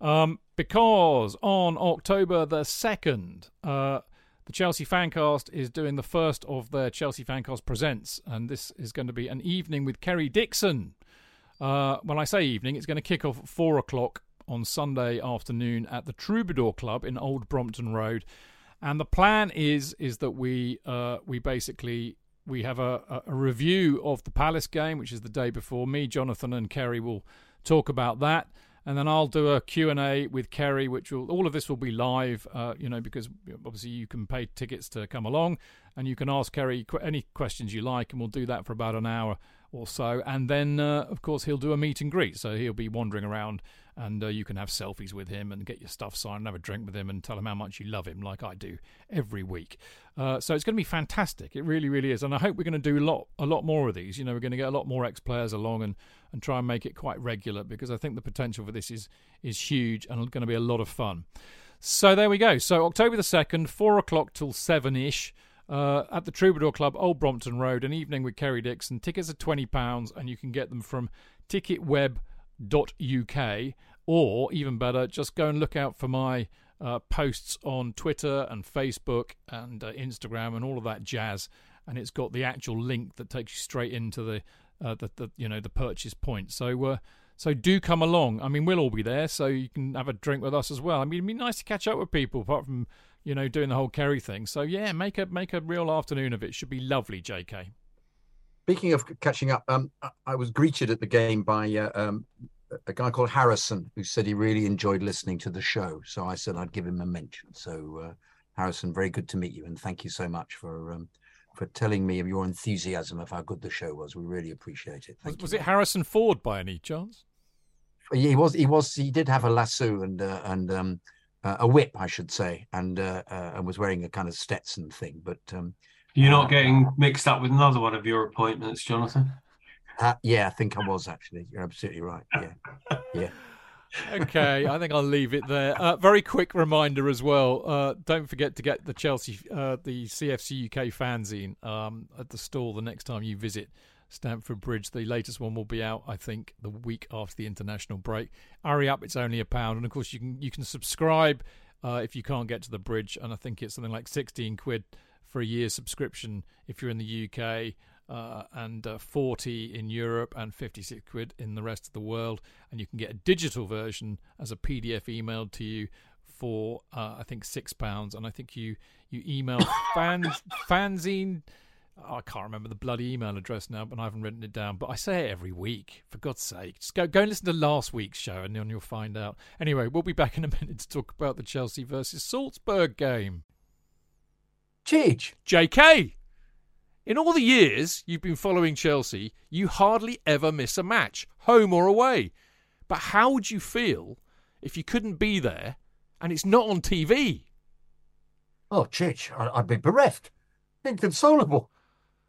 um, because on October the second. Uh, the Chelsea Fancast is doing the first of their Chelsea Fancast Presents, and this is going to be an evening with Kerry Dixon. Uh, when I say evening, it's going to kick off at four o'clock on Sunday afternoon at the Troubadour Club in Old Brompton Road. And the plan is is that we uh, we basically we have a, a- review of the Palace game, which is the day before. Me, Jonathan, and Kerry will talk about that, and then I'll do a Q and A with Kerry, which will all of this will be live. Uh, you know, because obviously you can pay tickets to come along, and you can ask Kerry qu- any questions you like, and we'll do that for about an hour or so. And then, uh, of course, he'll do a meet and greet. So he'll be wandering around and uh, you can have selfies with him and get your stuff signed and have a drink with him and tell him how much you love him, like I do every week. Uh, so it's going to be fantastic. It really, really is. And I hope we're going to do a lot, a lot more of these. You know, we're going to get a lot more ex players along and, and try and make it quite regular because I think the potential for this is, is huge and going to be a lot of fun. So there we go. So October the 2nd, 4 o'clock till 7 ish. Uh, at the Troubadour Club, Old Brompton Road, an evening with Kerry Dixon. Tickets are £20 and you can get them from ticketweb.uk or even better, just go and look out for my uh, posts on Twitter and Facebook and uh, Instagram and all of that jazz. And it's got the actual link that takes you straight into the, uh, the, the you know the purchase point. So uh, so do come along. I mean, we'll all be there, so you can have a drink with us as well. I mean, it'd be nice to catch up with people apart from you know doing the whole Kerry thing. So yeah, make a make a real afternoon of it. Should be lovely, J.K. Speaking of catching up, um, I- was greeted at the game by uh, um, a guy called Harrison, who said he really enjoyed listening to the show. So I said I'd give him a mention. So uh, Harrison, very good to meet you, and thank you so much for um, for telling me of your enthusiasm of how good the show was. We really appreciate it. Was, Thank was you. it Harrison Ford by any chance? He was. He was. He did have a lasso and uh, and um, uh, a whip, I should say, and uh, uh, and was wearing a kind of Stetson thing. But um, You're not getting mixed up with another one of your appointments, Jonathan. uh, yeah, I think I was actually. You're absolutely right. Yeah, yeah. *laughs* okay, I think I'll leave it there. Uh, very quick reminder as well. Uh, don't forget to get the Chelsea, uh, the CFC UK fanzine um, at the store the next time you visit Stamford Bridge. The latest one will be out, I think, the week after the international break. Hurry up! It's only a pound, and of course you can you can subscribe uh, if you can't get to the bridge, and I think it's something like sixteen quid for a year's subscription if you're in the UK uh, and uh, 40 in Europe and 56 quid in the rest of the world. And you can get a digital version as a PDF emailed to you for uh, I think six pounds. And I think you you email *laughs* fans fanzine. I can't remember the bloody email address now, but I haven't written it down. But I say it every week. For God's sake, just go go and listen to last week's show, and then you'll find out. Anyway, we'll be back in a *laughs* minute to talk about the Chelsea versus Salzburg game. Chidge. JK, in all the years you've been following Chelsea, you hardly ever miss a match, home or away. But how would you feel if you couldn't be there and it's not on TV? Oh, Chidge, I'd be bereft, inconsolable.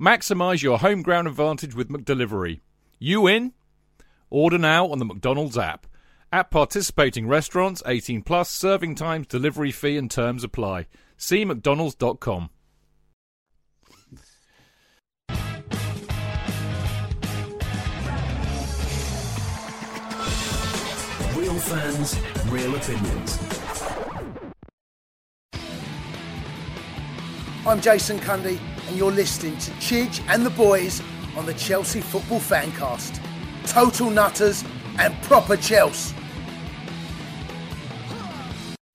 Maximise your home ground advantage with McDelivery. You in? Order now on the McDonald's app. At participating restaurants, 18 plus, serving times, delivery fee and terms apply. See mcdonalds.com. Real fans, real opinions. I'm Jason Cundy, and you're listening to Chidge and the boys on the Chelsea Football Fancast. Total nutters and proper Chelsea.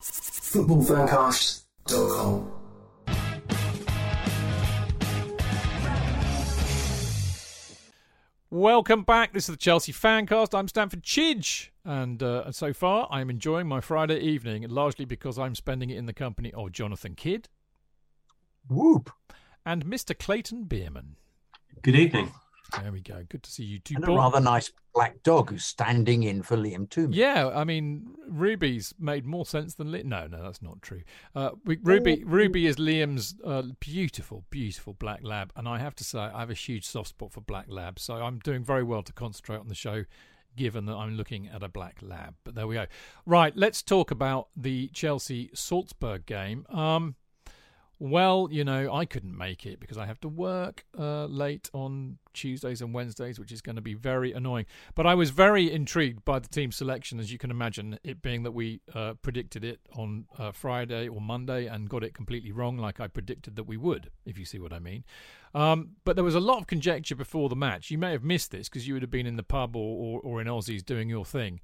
Footballfancast.com. Welcome back. This is the Chelsea Fancast. I'm Stamford Chidge, and uh, so far I'm enjoying my Friday evening, largely because I'm spending it in the company of Jonathan Kidd Whoop. And Mr. Clayton Beerman. Good evening. There we go. Good to see you two. And a rather nice black dog who's standing in for Liam Twomey. Yeah, I mean, Ruby's made more sense than Liam. No, no, that's not true. Uh, we, Ruby, Ruby is Liam's uh, beautiful, beautiful black lab, and I have to say, I have a huge soft spot for black labs. So I'm doing very well to concentrate on the show, given that I'm looking at a black lab. But there we go. Right, let's talk about the Chelsea Salzburg game. Um, well, you know, I couldn't make it because I have to work uh, late on Tuesdays and Wednesdays, which is going to be very annoying. But I was very intrigued by the team selection, as you can imagine, it being that we uh, predicted it on uh, Friday or Monday and got it completely wrong, like I predicted that we would, if you see what I mean. Um, but there was a lot of conjecture before the match. You may have missed this because you would have been in the pub or, or, or in Aussies doing your thing.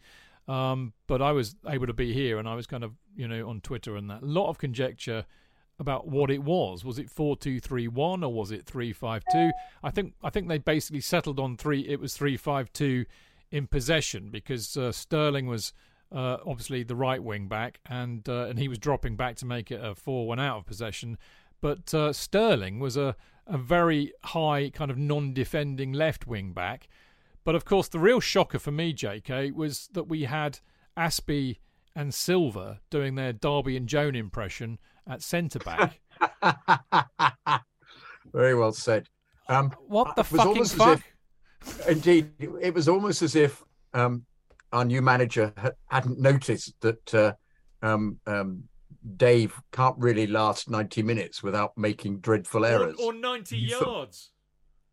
Um, but I was able to be here and I was kind of, you know, on Twitter and that. A lot of conjecture about what it was. Was it four two three one or was it three five two? I think I think they basically settled on three. It was three five two in possession because uh, Sterling was uh, obviously the right wing back and uh, and he was dropping back to make it a four one out of possession. But uh, Sterling was a a very high kind of non-defending left wing back. But of course, the real shocker for me, J.K., was that we had Azpi and Silva doing their Darby and Joan impression at centre back. *laughs* Very well said. Um, What the was fucking fuck? if- indeed, it, it was almost as if um, our new manager ha- hadn't noticed that uh, um, um, Dave can't really last 90 minutes without making dreadful errors. or 90 You thought- yards.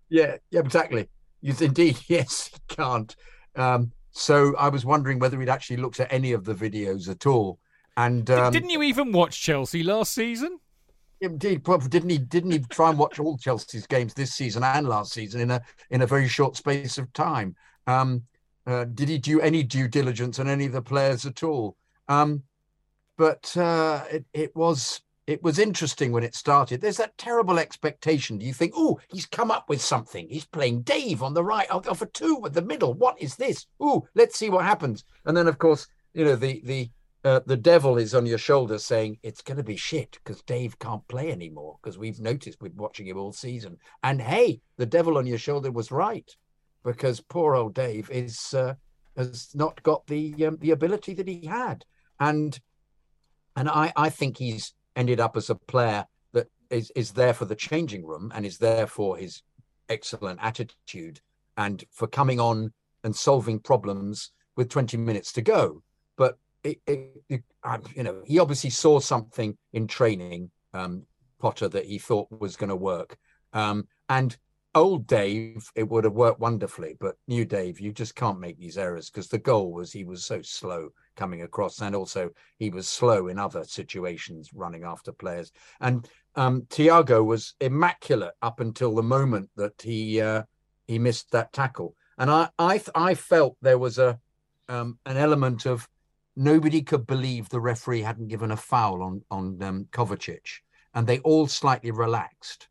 Yeah, yeah, exactly. Yes, indeed, *laughs* yes, he can't. Um, so I was wondering whether he'd actually looked at any of the videos at all. And um, Didn't you even watch Chelsea last season? Indeed, didn't he? Didn't he try and watch all Chelsea's games this season and last season in a in a very short space of time? Um, uh, did he do any due diligence on any of the players at all? Um, but uh, it it was it was interesting when it started. There's that terrible expectation. Do you think, oh, he's come up with something? He's playing Dave on the right, off a two with the middle. What is this? Oh, let's see what happens. And then, of course, you know the the uh, the devil is on your shoulder saying it's going to be shit because Dave can't play anymore because we've noticed we've watching him all season. And hey, the devil on your shoulder was right because poor old Dave is uh, has not got the um, the ability that he had, and and I I think he's ended up as a player that is is there for the changing room and is there for his excellent attitude and for coming on and solving problems with 20 minutes to go. It, it, it, you know, he obviously saw something in training, um, Potter, that he thought was going to work. Um, and old Dave, it would have worked wonderfully, but new Dave, you just can't make these errors because the goal was he was so slow coming across, and also he was slow in other situations running after players. And um, was immaculate up until the moment that he uh, he missed that tackle, and I I I felt there was a um, an element of nobody could believe the referee hadn't given a foul on on um, Kovacic, and they all slightly relaxed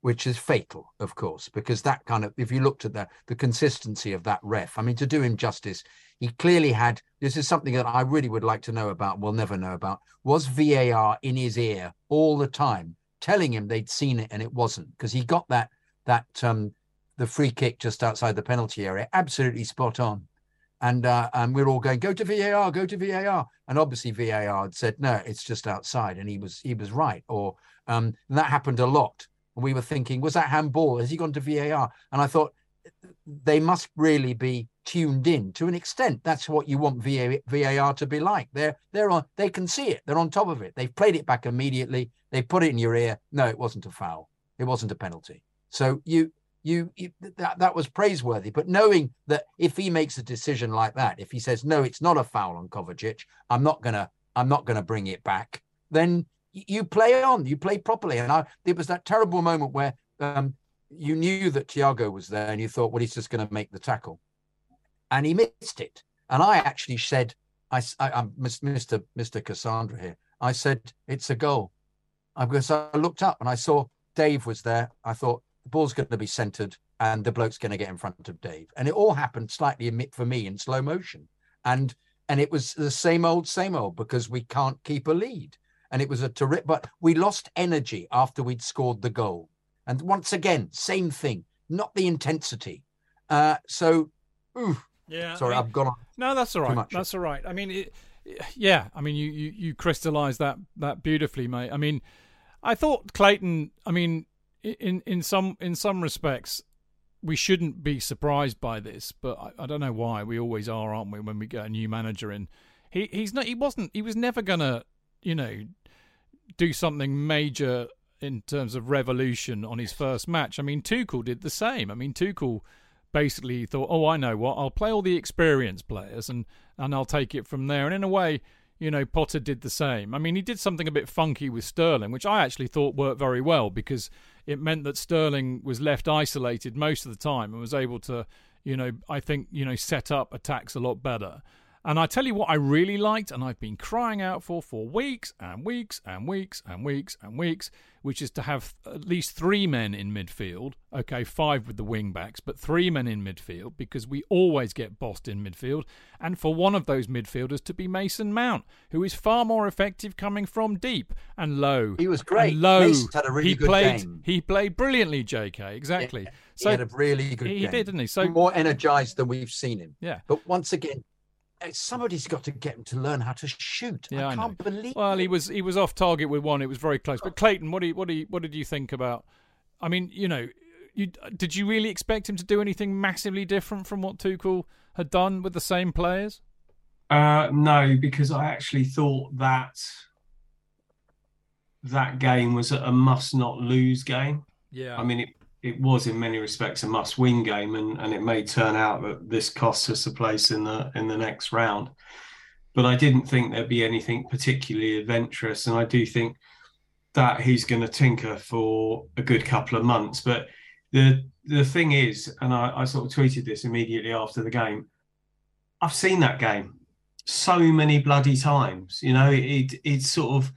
which is fatal, of course, because that kind of, if you looked at the, the consistency of that ref, I mean, to do him justice, he clearly had, this is something that I really would like to know about, we'll never know about, was VAR in his ear all the time, telling him they'd seen it and it wasn't, because he got that, that, um, the free kick just outside the penalty area, absolutely spot on. And uh, and we're all going, go to VAR, go to VAR. And obviously VAR had said, no, it's just outside. And he was he was right. Or um, that happened a lot and we were thinking, was that handball? Has he gone to VAR? And I thought they must really be tuned in to an extent. That's what you want VAR to be like. They're they're on. They can see it. They're on top of it. They've played it back immediately. They put it in your ear. No, it wasn't a foul. It wasn't a penalty. So you you, you that that was praiseworthy. But knowing that if he makes a decision like that, if he says no, it's not a foul on Kovacic, I'm not gonna I'm not gonna bring it back. Then you play on, you play properly. And I, it was that terrible moment where um, you knew that Thiago was there and you thought, well, he's just going to make the tackle. And he missed it. And I actually said, I, I, am Mr. Mr. Cassandra here. I said, it's a goal. I, because I looked up and I saw Dave was there. I thought the ball's going to be centered and the bloke's going to get in front of Dave. And it all happened slightly for me in slow motion. And and it was the same old, same old because we can't keep a lead and it was a terrific. But we lost energy after we'd scored the goal, and once again, same thing, not the intensity. Uh, so, ooh, yeah. Sorry, I have gone on. No, that's all right. That's all right. I mean, it, yeah. I mean, you you you crystallised that that beautifully, mate. I mean, I thought Clayton. I mean, in in some in some respects, we shouldn't be surprised by this, but I, I, don't know why. We always are, aren't we? When we get a new manager in, he he's not. He wasn't. He was never gonna, you know, do something major in terms of revolution on his first match. I mean, Tuchel did the same. I mean, Tuchel basically thought, "Oh, I know what. I'll play all the experienced players and and I'll take it from there." And in a way, you know, Potter did the same. I mean, he did something a bit funky with Sterling, which I actually thought worked very well because it meant that Sterling was left isolated most of the time and was able to, you know, I think, you know, set up attacks a lot better. And I tell you what, I really liked, and I've been crying out for for weeks and weeks and weeks and weeks and weeks, which is to have at least three men in midfield. Okay, five with the wing backs, but three men in midfield because we always get bossed in midfield. And for one of those midfielders to be Mason Mount, who is far more effective coming from deep and low. He was great. And low. Had a really he good played, game. He played brilliantly, JK. Exactly. Yeah, so he had a really good he game. did, didn't he? So more energized than we've seen him. Yeah. But once again, somebody's got to get him to learn how to shoot. Yeah, I I can't know. believe. Well, he was he was off target with one. It was very close. But Clayton, what do you, what do you, what did you think about? I mean, you know, you did you really expect him to do anything massively different from what Tuchel had done with the same players? Uh, no, because I actually thought that that game was a must not lose game. Yeah, I mean, it, it was in many respects a must win game, and, and it may turn out that this costs us a place in the in the next round. But I didn't think there'd be anything particularly adventurous, and I do think that he's going to tinker for a good couple of months. But the the thing is, and I, I sort of tweeted this immediately after the game. I've seen that game so many bloody times. You know, it it's sort of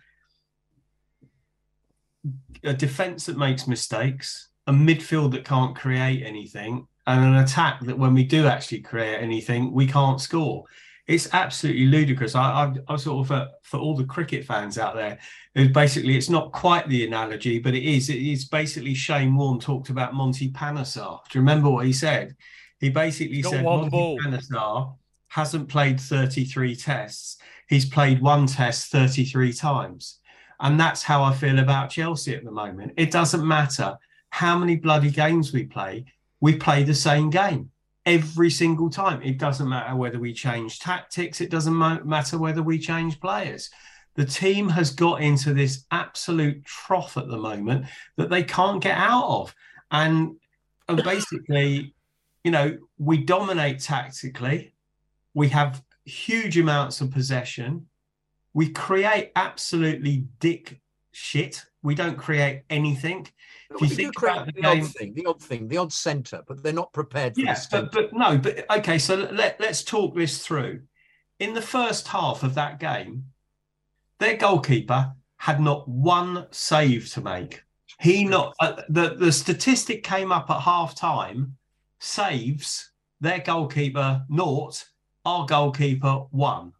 a defense that makes mistakes, a midfield that can't create anything, and an attack that when we do actually create anything, we can't score. It's absolutely ludicrous. I, I, I sort of, uh, for all the cricket fans out there, it basically, it's not quite the analogy, but it is. It is basically Shane Warne talked about Monty Panesar. Do you remember what he said? He basically said Monty ball. Panesar hasn't played 33 tests. He's played one test 33 times. And that's how I feel about Chelsea at the moment. It doesn't matter how many bloody games we play, we play the same game every single time. It doesn't matter whether we change tactics, it doesn't matter whether we change players. The team has got into this absolute trough at the moment that they can't get out of. And, and *coughs* basically, you know, we dominate tactically, we have huge amounts of possession, we create absolutely dick shit. We don't create anything. If you We do think create about the the game, odd thing, the odd thing, the odd centre, but they're not prepared for Yes, but, but no, but okay. So let let's talk this through. In the first half of that game, their goalkeeper had not one save to make. He not uh, the the statistic came up at half time. Saves their goalkeeper naught, our goalkeeper one,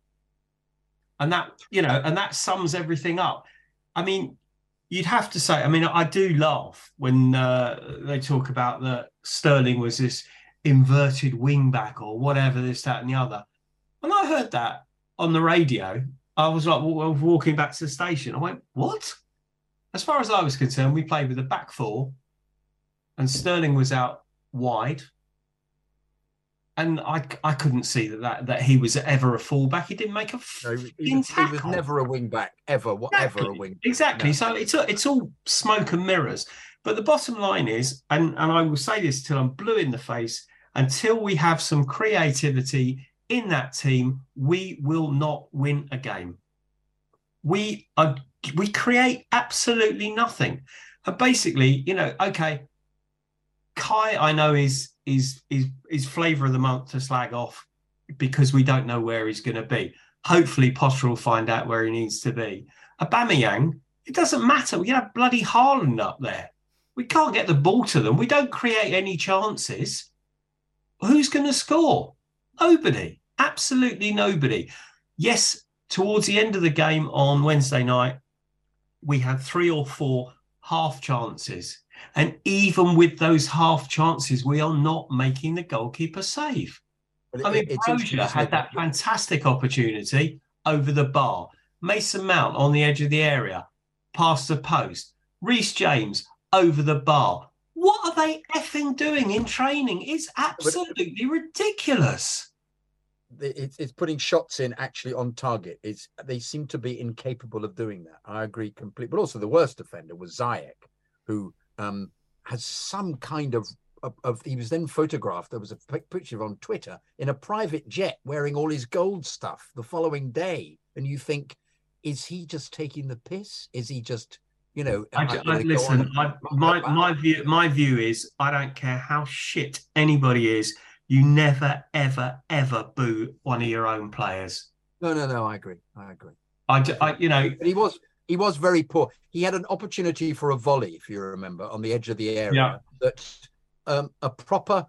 and that you know, and that sums everything up. I mean, you'd have to say. I mean, I do laugh when uh, they talk about that Sterling was this inverted wing back or whatever, this, that, and the other. When I heard that on the radio, I was like wa- walking back to the station. I went, "What?" As far as I was concerned, we played with a back four, and Sterling was out wide. And I, I couldn't see that, that that he was ever a fullback. He didn't make a No, he, was, he was never a wing back, ever, whatever a Exactly. wing. Exactly. No. So it's it's all smoke and mirrors. But the bottom line is, and and I will say this till I'm blue in the face, until we have some creativity in that team, we will not win a game. We are we create absolutely nothing. And basically, you know, okay, Kai, I know is is is is flavour of the month to slag off because we don't know where he's going to be. Hopefully, Potter will find out where he needs to be. Aubameyang, it doesn't matter. We have bloody Haaland up there. We can't get the ball to them. We don't create any chances. Who's going to score? Nobody. Absolutely nobody. Yes, towards the end of the game on Wednesday night, we had three or four half chances. And even with those half chances, we are not making the goalkeeper save. But I it- mean, it's Broja had that fantastic opportunity over the bar. Mason Mount on the edge of the area, past the post. Reece James over the bar. What are they effing doing in training? It's absolutely ridiculous. the- it's, it's putting shots in actually on target. It's they seem to be incapable of doing that. I agree completely. But also the worst offender was Ziyech, who um, has some kind of, of of he was then photographed. There was a picture on Twitter in a private jet wearing all his gold stuff the following day, and you think, is he just taking the piss? Is he just you know? I, am I I- gonna go listen, I, my my view my view is I don't care how shit anybody is. You never ever ever boo one of your own players. No, no, no. I agree. I agree. I, I you know But he was he was very poor. He had an opportunity for a volley, if you remember, on the edge of the area Yeah. that um, a proper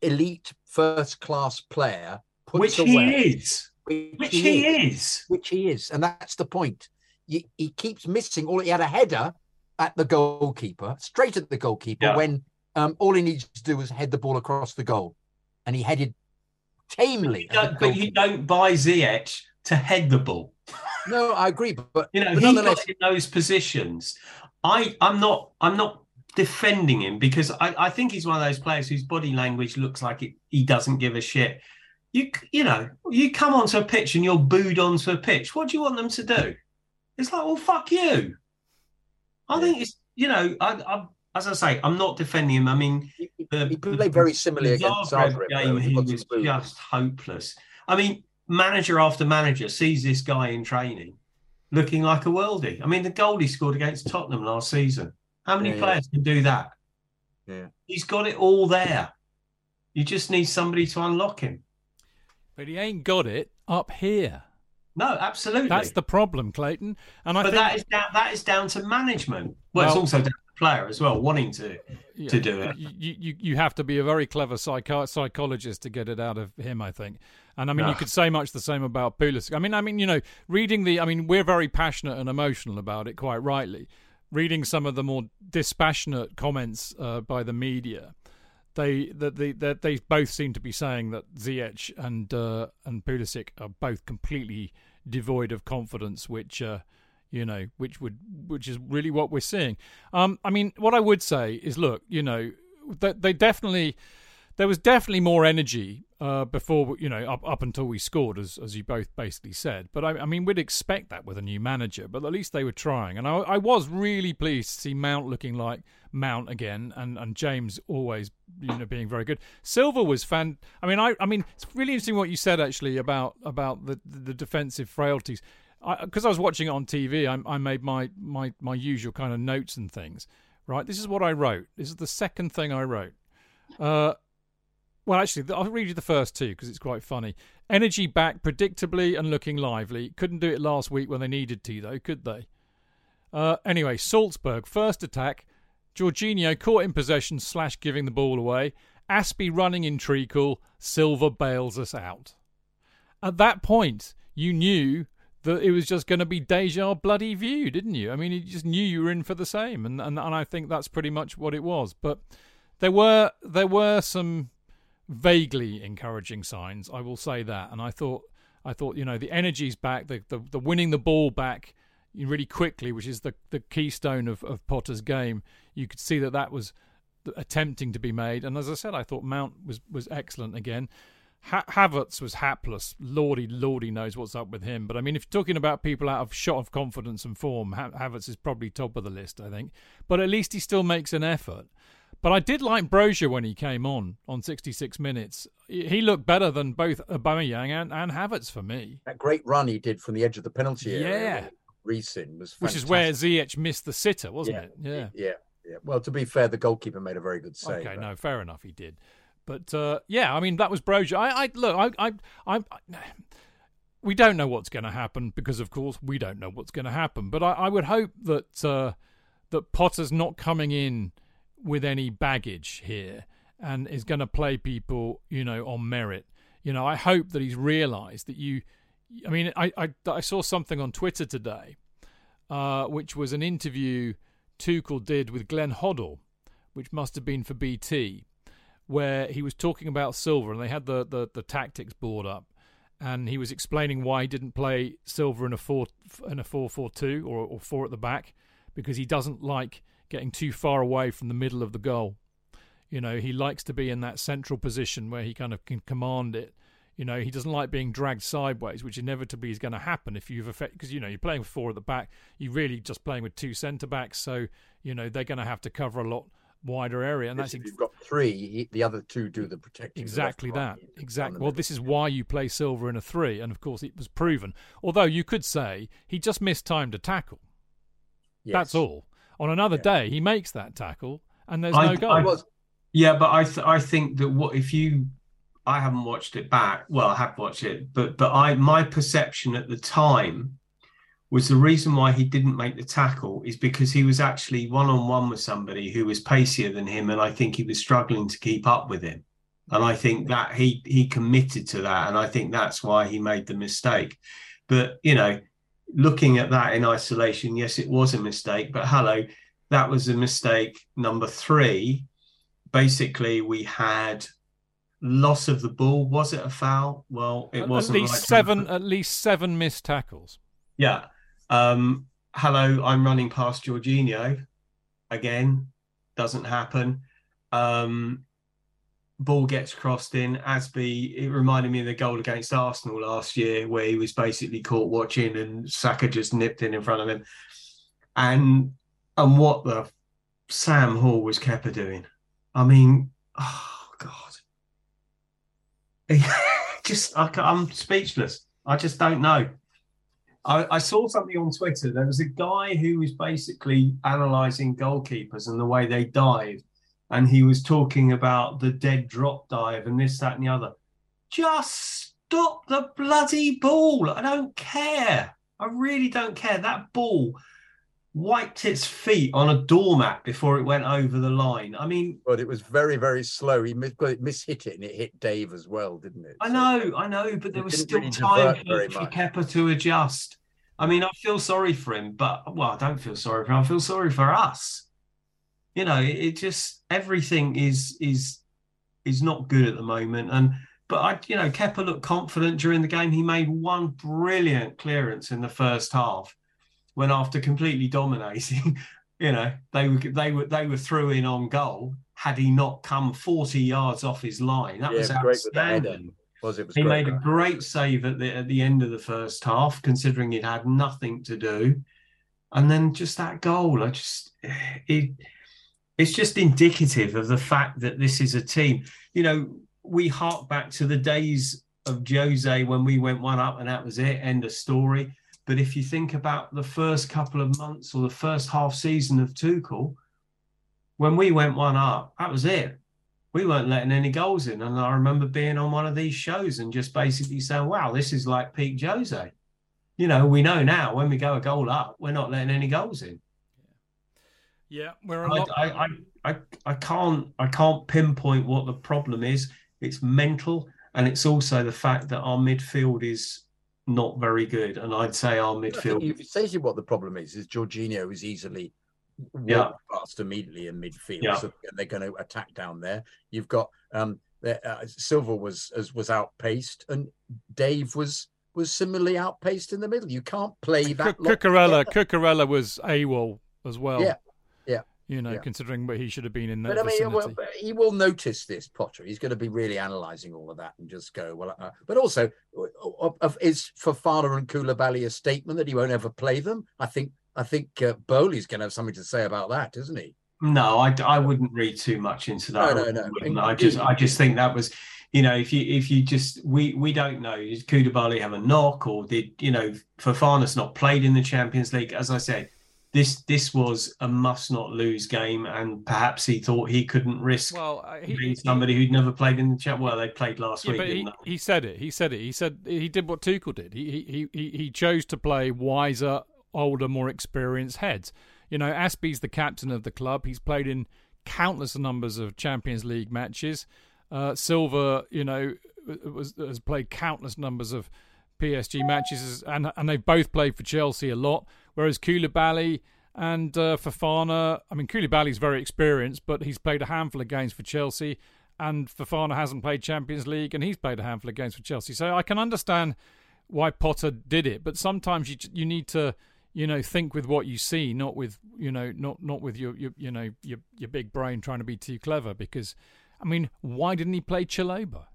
elite first class player puts which away. he is, Which, which he is. Which he is, and that's the point. He, he keeps missing. All he had a header at the goalkeeper, straight at the goalkeeper, Yeah. when um, all he needs to do was head the ball across the goal, and he headed tamely. You at don't- but you don't buy Ziyech to head the ball. *laughs* No, I agree, but You know, but he got in those positions. I, I'm not, I'm not defending him because I, I think he's one of those players whose body language looks like it, he doesn't give a shit. You, you know, you come onto a pitch and you're booed onto a pitch. What do you want them to do? It's like, well, fuck you. I Yeah. think it's, you know, I, I, as I say, I'm not defending him. I mean, he, he- the- he the- played very similarly the against Zagreb game, he was just hopeless. I mean, manager after manager sees this guy in training looking like a worldie. I mean, the goal he scored against Tottenham last season. How many Yeah, yeah. players can do that? Yeah. He's got it all there. You just need somebody to unlock him. But he ain't got it up here. No, absolutely. That's the problem, Clayton. And I but think that is down, that is down to management. Well, it's also down to the player as well, wanting to yeah, to do it. You, you you have to be a very clever psycho- psychologist to get it out of him, I think. And I mean, you could say much the same about Pulisic. I mean, I mean, you know, reading the, I mean, we're very passionate and emotional about it, quite rightly. Reading some of the more dispassionate comments uh, by the media, they that they that they both seem to be saying that Ziyech and uh, and Pulisic are both completely devoid of confidence, which uh, you know, which would which is really what we're seeing. Um, I mean, what I would say is, look, you know, that they definitely there was definitely more energy uh, before you know up up until we scored, as as you both basically said. But I, I mean, we'd expect that with a new manager. But at least they were trying, and I, I was really pleased to see Mount looking like Mount again, and, and James always you know being very good. Silva was fan. I mean, I I mean, it's really interesting what you said actually about about the the defensive frailties. Because I, I, was watching it on TV, I, I made my, my my usual kind of notes and things. Right, this is what I wrote. This is the second thing I wrote. Uh, well, actually, I'll read you the first two because it's quite funny. Energy back predictably and looking lively. Couldn't do it last week when they needed to, though, could they? Uh, anyway, Salzburg, first attack. Jorginho caught in possession slash giving the ball away. Azpi running in treacle. Silva bails us out. At that point, you knew that it was just going to be deja bloody view, didn't you? I mean, you just knew you were in for the same, and, and and I think that's pretty much what it was. But there were there were some vaguely encouraging signs. I will say that. And I thought, I thought, you know, the energy's back, the the, the winning the ball back really quickly, which is the the keystone of, of Potter's game. You could see that that was attempting to be made. And as I said, I thought Mount was was excellent again. Ha- Havertz was hapless. Lordy, Lordy knows what's up with him. But I mean, if you're talking about people out of shot of confidence and form, ha- Havertz is probably top of the list, I think. But at least he still makes an effort. But I did like Broja when he came on on 66 minutes. He looked better than both Aubameyang and, and Havertz for me. That great run he did from the edge of the penalty area. Yeah. Reesin was fantastic. Which is where Ziyech missed the sitter, wasn't yeah. it? Yeah. Yeah. Yeah. Well, to be fair, the goalkeeper made a very good save. Okay, no, fair enough, he did. But uh, yeah, I mean that was Broja. I, I look, I, I, I, I we don't know what's going to happen because, of course, we don't know what's going to happen. But I, I would hope that uh, that Potter's not coming in with any baggage here and is going to play people, you know, on merit. You know, I hope that he's realised that you. I mean, I, I, I saw something on Twitter today, uh, which was an interview Tuchel did with Glenn Hoddle, which must have been for BT, where he was talking about Silva and they had the, the, the tactics board up, and he was explaining why he didn't play Silva in a four in a four four two or, or four at the back because he doesn't like getting too far away from the middle of the goal. You know, he likes to be in that central position where he kind of can command it. You know, he doesn't like being dragged sideways, which inevitably is going to happen if you've affected because you know you're playing with four at the back. You're really just playing with two centre backs, so you know they're going to have to cover a lot wider area. And that's if you've got three, the other two do the protecting. Exactly that. Exactly. Well, this is why you play Silva in a three, and of course it was proven. Although you could say he just missed time to tackle. Yes. That's all. On another Yeah. day, he makes that tackle, and there's I- no goal. I was- Yeah, but I th- I think that what if you I haven't watched it back. Well, I have watched it, but but I my perception at the time was the reason why he didn't make the tackle is because he was actually one on one with somebody who was pacier than him, and I think he was struggling to keep up with him. And I think that he he committed to that, and I think that's why he made the mistake. But you know, looking at that in isolation, yes, it was a mistake. But hello, that was a mistake number three. Basically, we had loss of the ball. Was it a foul? Well, it wasn't. at least like- seven. At least seven missed tackles. Yeah. Um, hello, I'm running past Jorginho. Again, doesn't happen. Um, ball gets crossed in. Azpi, it reminded me of the goal against Arsenal last year, where he was basically caught watching and Saka just nipped in in front of him. And and what the Sam Hall was Kepa doing? I mean, oh God, *laughs* just I, I'm speechless. I just don't know. I, I saw something on Twitter. There was a guy who was basically analysing goalkeepers and the way they dive, and he was talking about the dead drop dive and this, that, and the other. Just stop the bloody ball. I don't care. I really don't care. That ball wiped its feet on a doormat before it went over the line. I mean, But it was very, very slow. He mis- mishit it and it hit Dave as well, didn't it? I So- know, I know, but there was still really time for, for. Kepa to adjust. I mean, I feel sorry for him, but well, I don't feel sorry for him. I feel sorry for us. You know, it, it just everything is is is not good at the moment. And but I, you know, Kepa looked confident during the game. He made one brilliant clearance in the first half when after completely dominating, *laughs* you know, they were they were they were through in on goal. Had he not come 40 yards off his line, that Yeah, was outstanding. Was it? Was He made a great save at the at the end of the first half, considering it had nothing to do, and then just that goal. I just *sighs* it it's just indicative of the fact that this is a team. You know, we hark back to the days of Jose when we went one up and that was it, end of story. But if you think about the first couple of months or the first half season of Tuchel, when we went one up, that was it we weren't letting any goals in. And I remember being on one of these shows and just basically saying, wow, this is like peak Jose. You know, we know now when we go a goal up, we're not letting any goals in. Yeah, we're a I, lot. I, I, I, I can't I can't pinpoint what the problem is. It's mental and it's also the fact that our midfield is not very good. And I'd say our I think midfield you've essentially what the problem is is Jorginho is easily walked Yeah. past immediately in midfield, Yeah. so they're going to attack down there. You've got um, uh, Silva was as was outpaced, and Dave was was similarly outpaced in the middle. You can't play that. lot Cucurella. Cucurella was AWOL as well. Yeah, yeah, You know, yeah. considering where he should have been in that But I mean, vicinity. well, he will notice this, Potter. He's going to be really analysing all of that and just go, well, uh, but also, uh, uh, is Fofana and Koulibaly a statement that he won't ever play them? I think, I think uh, Boehly's going to have something to say about that, isn't he? No, I, I wouldn't read too much into that. No, no, no. I just I just think that was, you know, if you if you just we we don't know did Koulibaly have a knock or did you know Fofana's not played in the Champions League? As I said, this this was a must not lose game, and perhaps he thought he couldn't risk well, uh, he, being he- somebody who'd never played in the champ. Well, they played last yeah, week. but he, didn't they? he said it. He said it. He said he did what Tuchel did. He he he he chose to play wiser, older, more experienced heads. You know, Azpi's the captain of the club. He's played in countless numbers of Champions League matches. Uh, Silva, you know, was, has played countless numbers of PSG matches, and and they've both played for Chelsea a lot. Whereas Koulibaly and uh, Fofana, I mean, Koulibaly's very experienced, but he's played a handful of games for Chelsea, and Fofana hasn't played Champions League, and he's played a handful of games for Chelsea. So I can understand why Potter did it, but sometimes you you need to you know think with what you see, not with you know not not with your, your you know your your big brain trying to be too clever. Because I mean, why didn't he play Chalobah?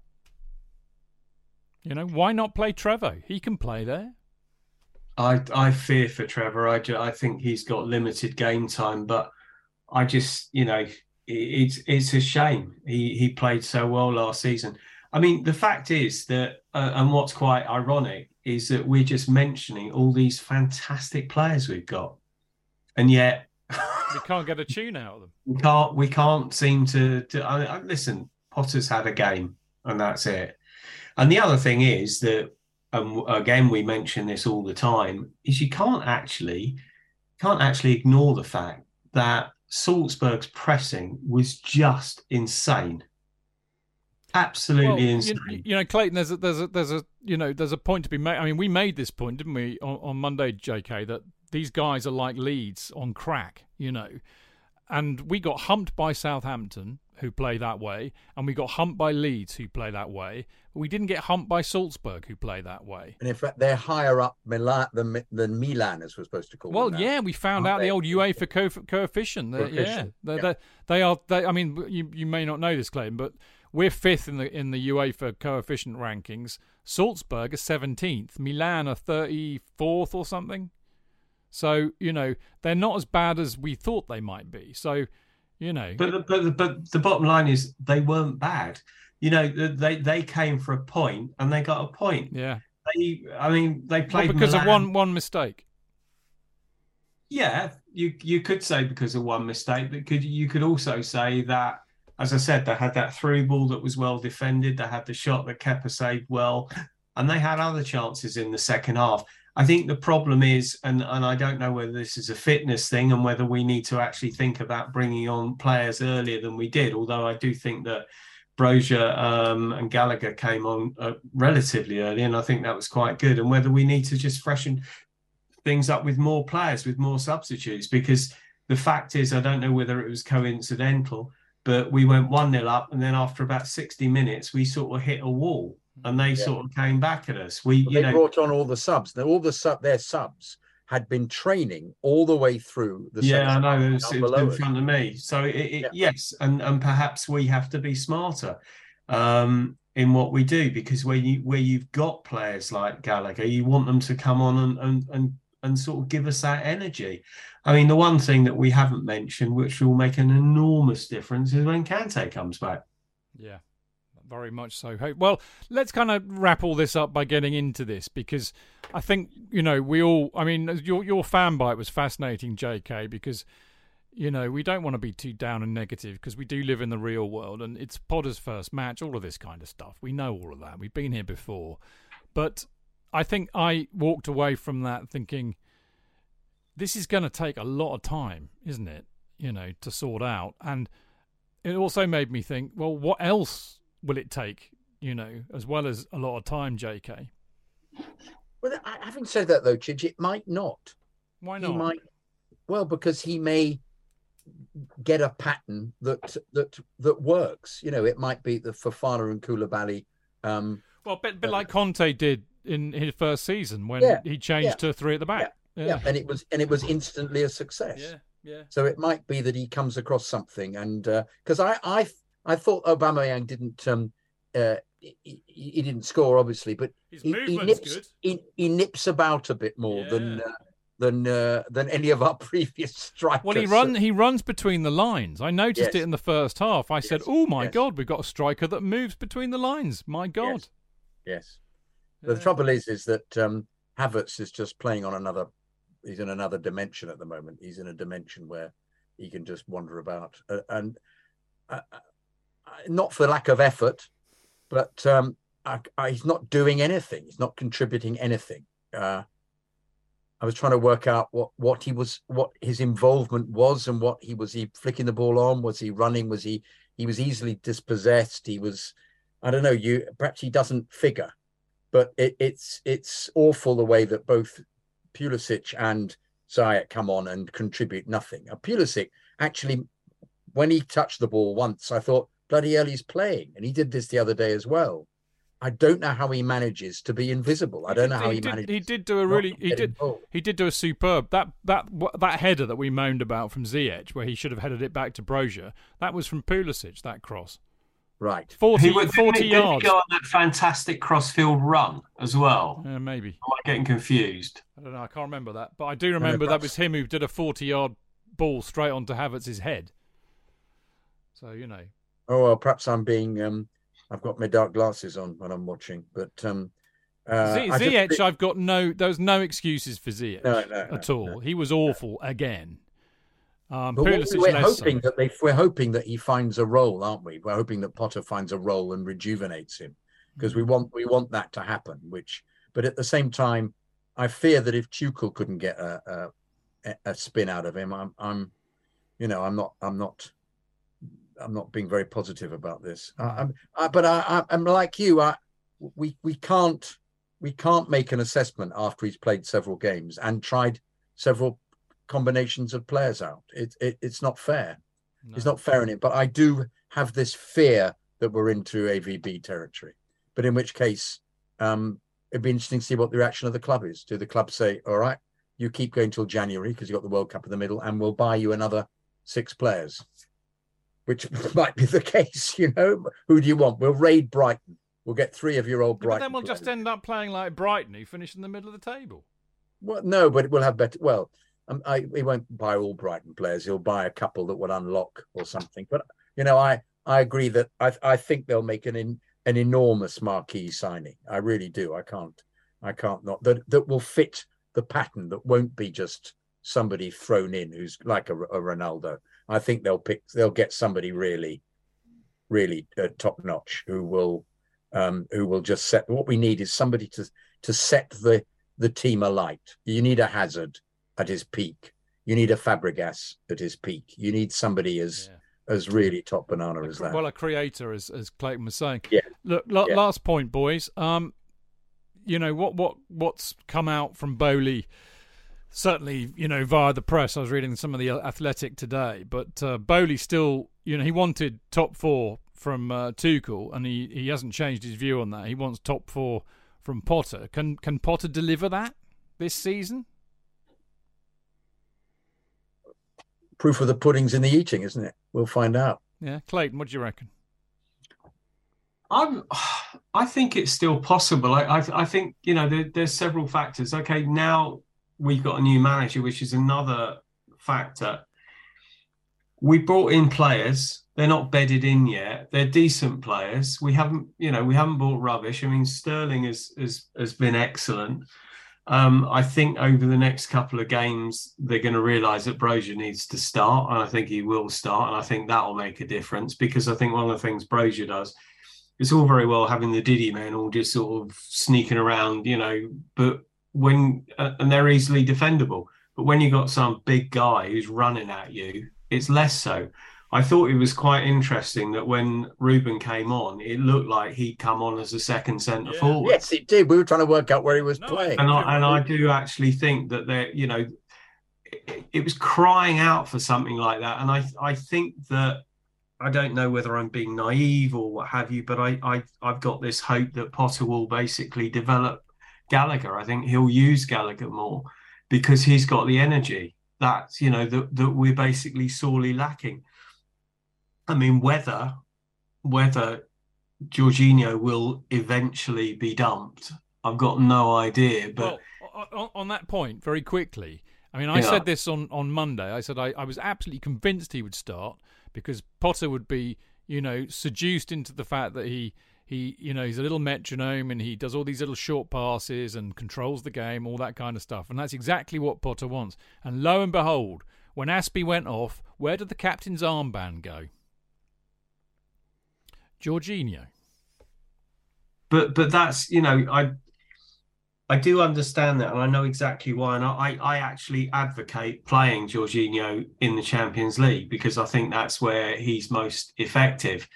You know, why not play Trevoh? He can play there. I I fear for Trevoh. I, I think he's got limited game time, but I just you know it, it's it's a shame. He he played so well last season. I mean, the fact is that, uh, and what's quite ironic is that we're just mentioning all these fantastic players we've got, and yet *laughs* We can't get a tune out of them. we can't we can't seem to to I, I, listen potter's had a game and that's it and the other thing is that and again we mention this all the time is you can't actually can't actually ignore the fact that salzburg's pressing was just insane absolutely Well, you, insane you know, Clayton, there's a, there's a, there's a, you know, there's a point to be made. I mean, we made this point, didn't we, on, on Monday, J.K. That these guys are like Leeds on crack, you know, and we got humped by Southampton, who play that way, and we got humped by Leeds, who play that way. We didn't get humped by Salzburg, who play that way. And in fact, they're higher up Milan than, than Milan, as we're supposed to call Well, them. yeah, we found Aren't out they? the old UEFA co- coefficient. They're- Yeah, Coefficient, they yeah. they they are. They, I mean, you you may not know this, Clayton, but we're fifth in the in the UEFA coefficient rankings. Salzburg are seventeenth. Milan are thirty fourth or something. So you know they're not as bad as we thought they might be. So you know, But the, but but the bottom line is they weren't bad. You know, they they came for a point and they got a point. yeah, They, I mean, they Well, played because of one one mistake. Yeah, you you could say because of one mistake, but could you could also say that, as I said, they had that through ball that was well defended. They had the shot that Kepa saved well, and they had other chances in the second half. I think the problem is, and and I don't know whether this is a fitness thing and whether we need to actually think about bringing on players earlier than we did. Although I do think that Broja um, and Gallagher came on uh, relatively early, and I think that was quite good. And whether we need to just freshen things up with more players, with more substitutes, because the fact is, I don't know whether it was coincidental, but we went 1 0 up, and then after about 60 minutes, we sort of hit a wall and they Yeah. sort of came back at us. We, Well, you they know, brought on all the subs. Now, all the sub, their subs had been training all the way through the yeah, I know. It was, it was in front of me. So it, it, Yeah. yes, and and perhaps we have to be smarter um, in what we do because where you where you've got players like Gallagher, you want them to come on and and and and sort of give us that energy. I mean, the one thing that we haven't mentioned, which will make an enormous difference, is when Kante comes back. Yeah, very much so. Well, let's kind of wrap all this up by getting into this because I think you know we all. I mean, your your fan bite was fascinating, J.K. Because you know we don't want to be too down and negative because we do live in the real world and it's Potter's first match, all of this kind of stuff. We know all of that. We've been here before, but I think I walked away from that thinking this is going to take a lot of time, isn't it? You know, to sort out and it also made me think, well, what else will it take? You know, as well as a lot of time, J.K. Well, having said that, though, Chidge, it might not. Why not? He might, well, because he may get a pattern that that that works. You know, it might be the Fofana and Koulibaly. Um, Well, a bit, bit like Conte did in his first season when Yeah, he changed yeah, to three at the back. yeah. and it was and it was instantly a success. yeah, yeah. So it might be that he comes across something, and because I I I thought Aubameyang didn't um uh he, he- he didn't score obviously, but His he, he nips good. he, he nips about a bit more than uh, than uh, than any of our *laughs* previous strikers. Well, he run he runs between the lines. I noticed Yes. it in the first half. I said, "Oh my yes. God, we've got a striker that moves between the lines." My God. Yes. But the trouble is, is that um, Havertz is just playing on another. He's in another dimension at the moment. He's in a dimension where he can just wander about, uh, and uh, not for lack of effort, but um, I, I, he's not doing anything. He's not contributing anything. Uh, I was trying to work out what what he was, what his involvement was, and what he was. He flicking the ball on? Was he running? Was he? He was easily dispossessed. He was. I don't know. You perhaps he doesn't figure but it, it's it's awful the way that both Pulisic and Ziyech come on and contribute nothing. Uh, Pulisic actually, when he touched the ball once, I thought bloody hell he's playing, and he did this the other day as well. I don't know how he manages to be invisible. I don't know how he, did, manages. He did do a really he did involved. he did do a superb that that that header that we moaned about from Ziyech where he should have headed it back to Broja. That was from Pulisic. That cross, right. 40, He went 40 didn't he go on that fantastic crossfield run as well. Yeah, maybe. Am I getting confused? I don't know. I can't remember that, but I do remember that was him who did a forty-yard ball straight onto Havertz's head. So you know, Oh well, perhaps I'm being. Um, I've got my dark glasses on when I'm watching, but um, uh, Z- just think- I've got no. There was no excuses for Ziyech No, no, no, at all. He was awful again. Um, But what Pulisic we- we're so. hoping that they we're hoping that he finds a role, aren't we? We're hoping that Potter finds a role and rejuvenates him because we want we want that to happen. Which, but at the same time, I fear that if Tuchel couldn't get a a, a spin out of him, I'm I'm, you know, I'm not I'm not. I'm not being very positive about this, I, I, but I, I'm like you. I, we we can't we can't make an assessment after he's played several games and tried several combinations of players out. It, it it's not fair. It's not fair in it. But I do have this fear that we're into AVB territory. But in which case, um, it'd be interesting to see what the reaction of the club is. Do the club say, "All right, you keep going till January because you've got the World Cup in the middle, and we'll buy you another six players," which *laughs* might be the case. You know, who do you want? We'll raid Brighton. We'll get three of your old Yeah, but Brighton. then we'll just end up playing like Brighton, who finished in the middle of the table. Well, no, but we'll have better. Well, um, I he won't buy all Brighton players. He'll buy a couple that would unlock or something. But you know, I I agree that I I think they'll make an in, an enormous marquee signing. I really do. I can't I can't not that that will fit the pattern. That won't be just somebody thrown in who's like a, a Ronaldo. I think they'll pick. They'll get somebody really, really uh, top notch who will um who will just set. What we need is somebody to to set the the team alight. You need a Hazard at his peak. You need a Fabregas at his peak. You need somebody as Yeah. as really top banana as that. Well, a creator, as as Clayton was saying. Yeah. Look, la- Yeah. last point, boys. Um, you know what what what's come out from Boehly. Certainly, you know, via the press. I was reading some of the Athletic today, but uh, Boehly still, you know, he wanted top four from uh, Tuchel, and he, he hasn't changed his view on that. He wants top four from Potter. Can can Potter deliver that this season? proof of the pudding's in the eating, isn't it? We'll find out. Yeah, Clayton, what do you reckon? I'm, I think it's still possible. I, I, I think you know there, there's several factors. Okay, now we've got a new manager, which is another factor. We brought in players; they're not bedded in yet. They're decent players. We haven't, you know, we haven't bought rubbish. I mean, Sterling has has has been excellent. Um, I think over the next couple of games, they're going to realise that Broja needs to start, and I think he will start, and I think that will make a difference because I think one of the things Broja does it's all very well having the Diddy men all just sort of sneaking around, you know, but when uh, and they're easily defendable. But when you got some big guy who's running at you, it's less so. I thought it was quite interesting that when Ruben came on, it looked like he'd come on as a second centre Yeah. forward. Yes, it did. We were trying to work out where he was No, playing. And I, and I do actually think that they're, you know, it, it was crying out for something like that. And I, I think that I don't know whether I'm being naive or what have you, but I, I, I've got this hope that Potter will basically develop Gallagher. I think he'll use Gallagher more because he's got the energy that you know that, that we're basically sorely lacking. I mean, whether whether Jorginho will eventually be dumped, I've got no idea. But well, on, on that point, very quickly. I mean, I Yeah. said this on, on Monday. I said I, I was absolutely convinced he would start because Potter would be, you know, seduced into the fact that he he you know he's a little metronome and he does all these little short passes and controls the game, all that kind of stuff, and that's exactly what Potter wants. And lo and behold, when Azpi went off, where did the captain's armband go? Jorginho. but but that's you know I I do understand that and I know exactly why and I I actually advocate playing Jorginho in the Champions League because I think that's where he's most effective.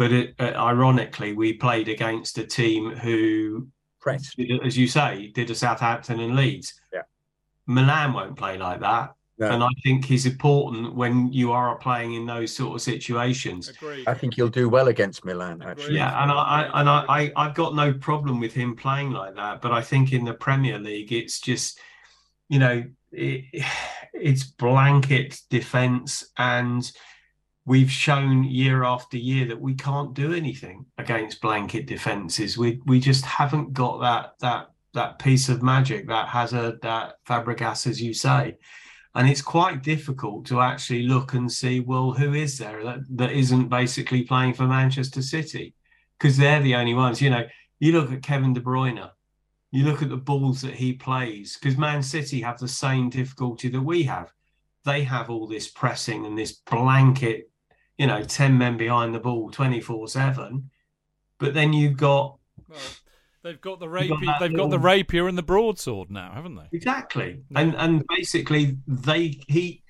But it, uh, ironically, we played against a team who, Press. did- as you say, did a Southampton and Leeds. Yeah. Milan won't play like that. No. And I think he's important when you are playing in those sort of situations. Agreed. I think he'll do well against Milan, actually. Yeah, and I, I and I, I I've got no problem with him playing like that, but I think in the Premier League, it's just, you know, it, *sighs* it's blanket defence, and we've shown year after year that we can't do anything against blanket defences. We we just haven't got that that that piece of magic, that hazard, that Fabregas, as you say. And it's quite difficult to actually look and see, well, who is there that, that isn't basically playing for Manchester City? Because they're the only ones. You know, you look at Kevin De Bruyne, you look at the balls that he plays, because Man City have the same difficulty that we have. They have all this pressing and this blanket, you know, 10 men behind the ball 24 7. But then you've got Well, they've got the rapier. that They've got the rapier and the broadsword now, haven't they? Exactly. And and basically they he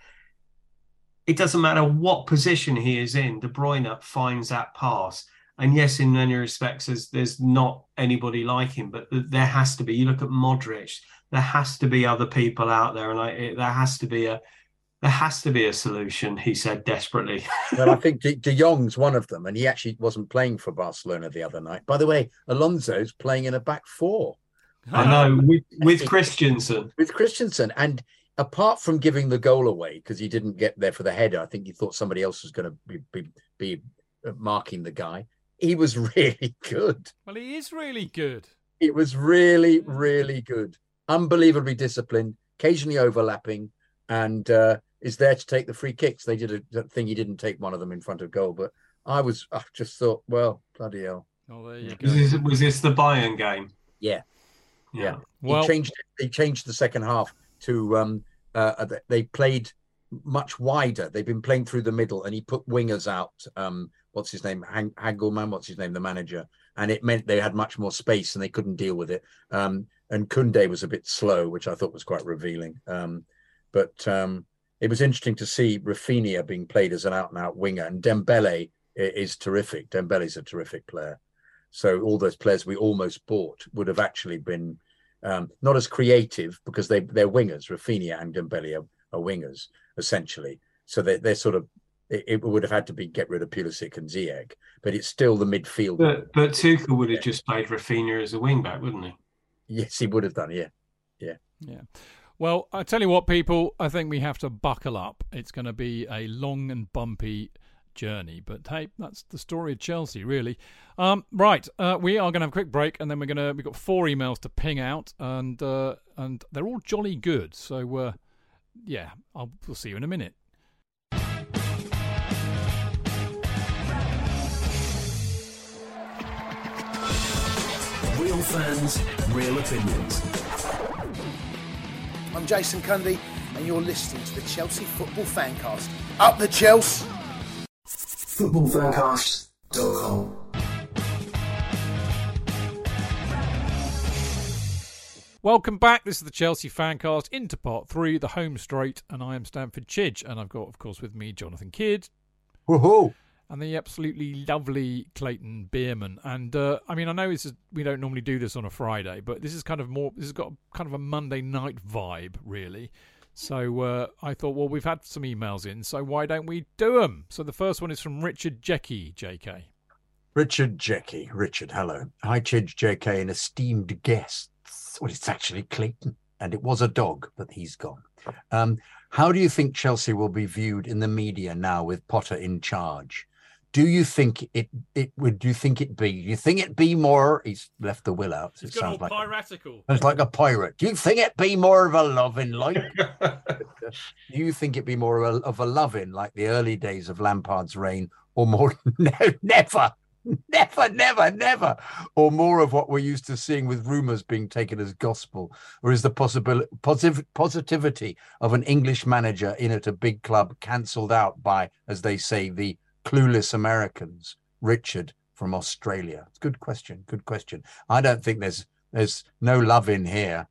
it doesn't matter what position he is in, De Bruyne finds that pass. And yes, in many respects, there's, there's not anybody like him, but there has to be. You look at Modric, there has to be other people out there, and I, it, there has to be a there has to be a solution. He said desperately. *laughs* well, I think De, De Jong's one of them, and he actually wasn't playing for Barcelona the other night. By the way, Alonso's playing in a back four I know with, with *laughs* Christensen. with Christensen, and apart from giving the goal away because he didn't get there for the header, I think he thought somebody else was going to be, be be uh, marking the guy. He was *laughs* really good. Well, he is really good. It was really, really good. Unbelievably disciplined, occasionally overlapping, and uh, is there to take the free kicks. They did a, a thing. He didn't take one of them in front of goal, but I was, I just thought, well, bloody hell. Oh, there you Was go. this, was this the Bayern game? Yeah. Yeah. Well, he changed. He changed the second half to. Um, uh, they played much wider. They've been playing through the middle, and he put wingers out. Um, what's his name? Hang- Hagelman. What's his name? The manager. And it meant they had much more space, and they couldn't deal with it. Um, and Kounde was a bit slow, which I thought was quite revealing. Um, but um, it was interesting to see Rafinha being played as an out-and-out winger, and Dembele is terrific. Dembele's a terrific player. So all those players we almost bought would have actually been um, not as creative because they they're wingers. Rafinha and Dembele are, are wingers essentially. So they they're sort of it, it would have had to be get rid of Pulisic and Ziyech, but it's still the midfield. But but Tuchel would have just played Rafinha as a wing back, wouldn't he? yes, he would have done. Yeah, yeah, Yeah. Well, I tell you what, people, I think we have to buckle up. It's going to be a long and bumpy journey, but hey, that's the story of Chelsea, really. Um, right, uh, we are going to have a quick break, and then we're going to we've got four emails to ping out, and uh, and they're all jolly good. So uh, yeah, I'll we'll see you in a minute. Real fans, real opinions. I'm Jason Cundy, and you're listening to the Chelsea Football Fancast. Up the Chelsea! Footballfancast.com. Welcome back. This is the Chelsea Fancast into part three, the home straight, and I am Stamford Chidge, and I've got, of course, with me Jonathan Kidd Woohoo! And the absolutely lovely Clayton Beerman. And uh, I mean, I know this is we don't normally do this on a Friday, but this is kind of more. This has got kind of a Monday night vibe, really. So uh, I thought, well, we've had some emails in, so why don't we do them? So the first one is from Richard Jecky, J.K. Richard Jecky. Richard, hello. Hi, Chidge, JK, and esteemed guests. Well, it's actually Clayton, and it was a dog, but he's gone. Um, how do you think Chelsea will be viewed in the media now with Potter in charge? Do you think it it would? You think it be? You think it be more? He's left the will out. so It's it sounds like piratical. it's like a pirate. Do you think it be more of a loving like? *laughs* Do you think it be more of a, of a loving like the early days of Lampard's reign, or more? *laughs* No, never, never, never, never, or more of what we're used to seeing with rumours being taken as gospel, or is the possibility positive positivity of an English manager in at a big club cancelled out by, as they say, the clueless Americans? Richard from Australia. Good question. Good question. I don't think there's there's no love in here.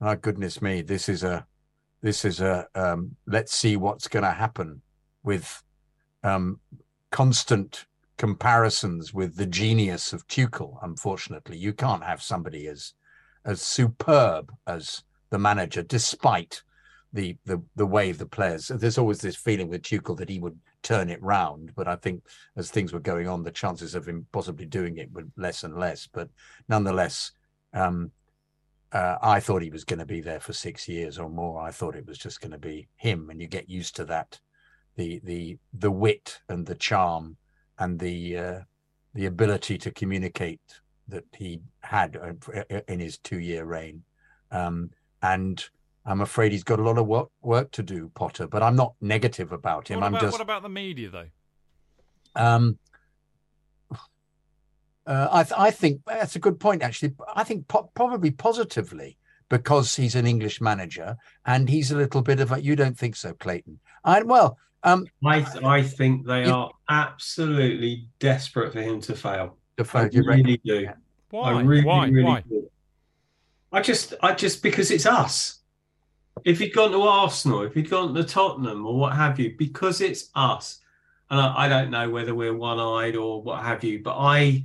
Oh goodness me, this is a this is a um, let's see what's going to happen with um, constant comparisons with the genius of Tuchel. Unfortunately, you can't have somebody as as superb as the manager, despite the the the way the players. There's always this feeling with Tuchel that he would turn it round, but I think as things were going on, the chances of him possibly doing it were less and less. But nonetheless, um, uh, I thought he was going to be there for six years or more. I thought it was just going to be him, and you get used to that, the the the wit and the charm and the uh, the ability to communicate that he had uh, in his two year reign. Um, and I'm afraid he's got a lot of work work to do, Potter. But I'm not negative about him. What I'm about, just what about the media, though? um, uh, I, th- I think that's a good point, actually. I think po- probably positively because he's an English manager and he's a little bit of a. You don't think so, Clayton? I well, um, I th- I think they You- are absolutely desperate for him to fail. the I fact you reckon- really do. Why? I really, Why? really Why? do. I just, I just because it's us. If he'd gone to Arsenal, if he'd gone to Tottenham or what have you, because it's us, and I, I don't know whether we're one-eyed or what have you, but I,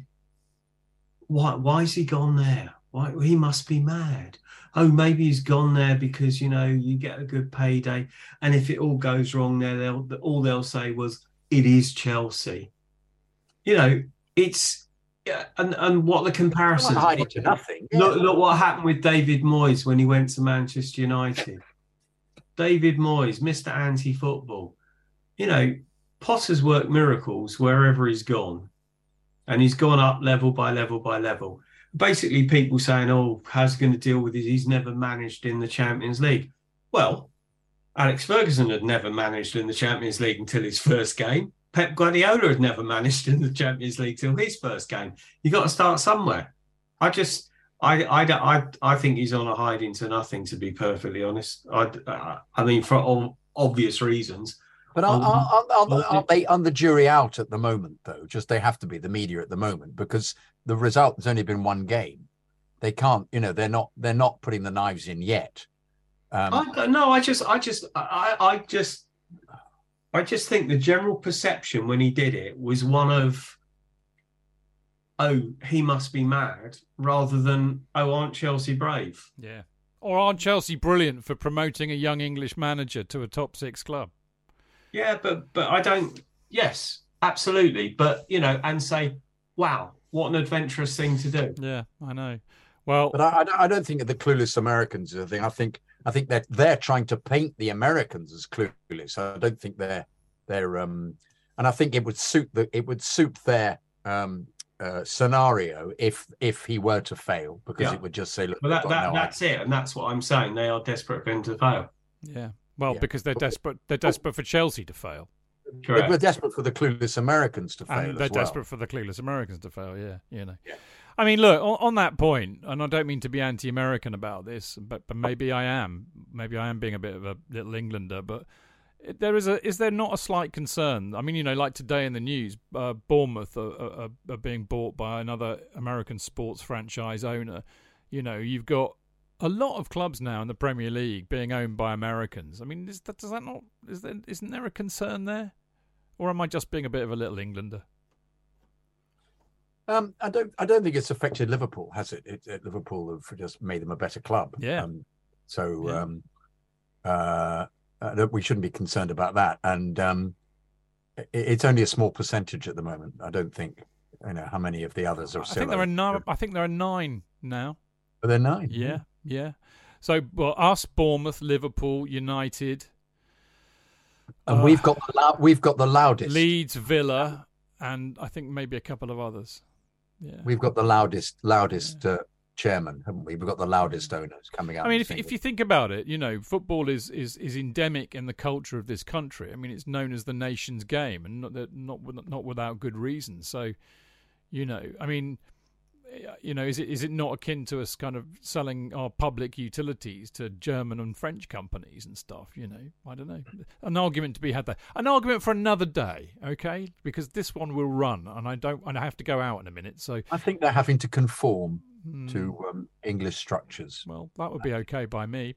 why, why has he gone there? Why he must be mad. Oh, maybe he's gone there because you know you get a good payday, and if it all goes wrong there, they'll all they'll say was it is Chelsea. You know, it's yeah, and and what the hiding to nothing. Yeah. Look, look what happened with David Moyes when he went to Manchester United. David Moyes, Mr. Anti Football. You know, Potter's worked miracles wherever he's gone. And he's gone up level by level by level. Basically, people saying, oh, how's he going to deal with it? He's never managed in the Champions League. Well, Alex Ferguson had never managed in the Champions League until his first game. Pep Guardiola had never managed in the Champions League till his first game. You got to start somewhere. I just, I, I, don't- I, I think he's on a hiding to nothing. To be perfectly honest, I, I- I mean, for ob- obvious reasons. But are, Um, are, are, are, well, are they on the jury out at the moment, though? Just they have to be the media at the moment because the result has only been one game. They can't, you know, they're not they're not putting the knives in yet. Um, I don't. I just, I just, I, I just, I just think the general perception when he did it was one of, oh, he must be mad, rather than, oh, aren't Chelsea brave? Yeah. Or aren't Chelsea brilliant for promoting a young English manager to a top six club? Yeah, but but I don't. Yes, absolutely. But you know, and say, wow, what an adventurous thing to do. Yeah, I know. Well, but I, I don't- I don't think the clueless Americans are the thing. I think I think they're they're trying to paint the Americans as clueless. I don't think they're they're um, and I think it would suit the it would suit their um uh, scenario if if he were to fail because Yeah. it would just say look But that, that no that's it, and that's what I'm saying. They are desperate for him to fail. Yeah. Well, Yeah. because they're desperate. They're desperate for Chelsea to fail. Correct. we're desperate for the clueless Americans to fail and they're as well. desperate for the clueless Americans to fail. Yeah, you know. Yeah. I mean, look on, on that point, and I don't mean to be anti-American about this, but but maybe I am. Maybe I am being a bit of a little Englander, but there is a is there not a slight concern? I mean, you know, like today in the news, uh, Bournemouth are, are, are being bought by another American sports franchise owner. You know, you've got a lot of clubs now in the Premier League being owned by Americans. I mean, that, does that not is there isn't there a concern there, or am I just being a bit of a little Englander? Um, I don't. I don't think it's affected Liverpool, has it? it, it Liverpool have just made them a better club. Yeah. Um, so Yeah. um, uh, uh, that we shouldn't be concerned about that. And um, it, it's only a small percentage at the moment. I don't think. You know how many of the others are I think there are nine. I think there are nine now. Are there nine? Yeah, yeah. So, well, us, Bournemouth, Liverpool, United, And Uh, we've got the lou- we've got the loudest. Leeds, Villa, and I think maybe a couple of others. Yeah. We've got the loudest loudest uh, chairman, haven't we? We've got the loudest owners coming out. I mean, if, if you think about it, you know, football is, is, is endemic in the culture of this country. I mean, it's known as the nation's game, and not not not without good reason. So, you know, I mean, you know, is it is it not akin to us kind of selling our public utilities to German and French companies and stuff? You know, I don't know. An argument to be had there. An argument for another day, okay? Because this one will run, and I don't, and I have to go out in a minute. So, I think they're having to conform hmm. to um, English structures. Well, that would be okay by me.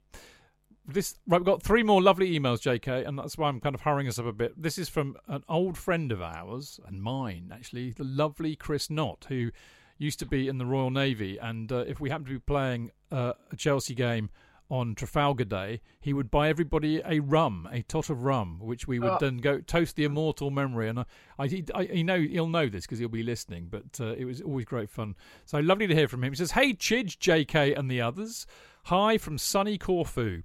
This right, we've got three more lovely emails, JK, and that's why I'm kind of hurrying us up a bit. This is from an old friend of ours and mine, actually, the lovely Chris Knott, who used to be in the Royal Navy. And uh, if we happened to be playing uh, a Chelsea game on Trafalgar Day, he would buy everybody a rum, a tot of rum, which we would Oh. then go toast the immortal memory. And I, I, he, I he know he'll know this because he'll be listening. But uh, it was always great fun. So lovely to hear from him. He says, "Hey Chidge, JK, and the others. Hi from sunny Corfu."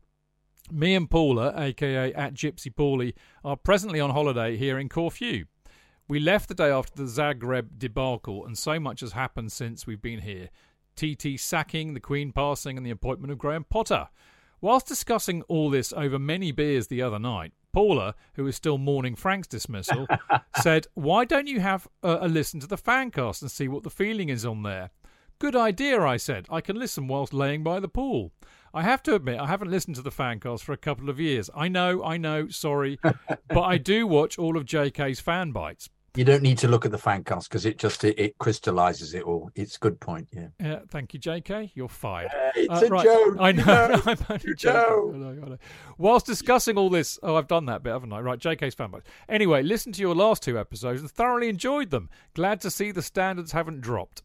Me and Paula, aka at Gypsy Paulie, are presently on holiday here in Corfu. We left the day after the Zagreb debacle, and so much has happened since we've been here. TT sacking, the Queen passing, and the appointment of Graham Potter. Whilst discussing all this over many beers the other night, Paula, who is still mourning Frank's dismissal, *laughs* said, Why don't you have uh, a listen to the fancast and see what the feeling is on there? Good idea, I said. I can listen whilst laying by the pool. I have to admit, I haven't listened to the fancast for a couple of years. I know, I know, sorry. *laughs* but I do watch all of JK's fan bites. You don't need to look at the fancast because it just it, it crystallizes it all. It's a good point. Yeah. Uh, thank you, JK. You're fired. It's Uh, a right. joke. I know. *laughs* *laughs* I'm only joking. I know, I know. Whilst discussing all this, oh, I've done that bit, haven't I? Right, JK's fan bites. Anyway, listen to your last two episodes and thoroughly enjoyed them. Glad to see the standards haven't dropped.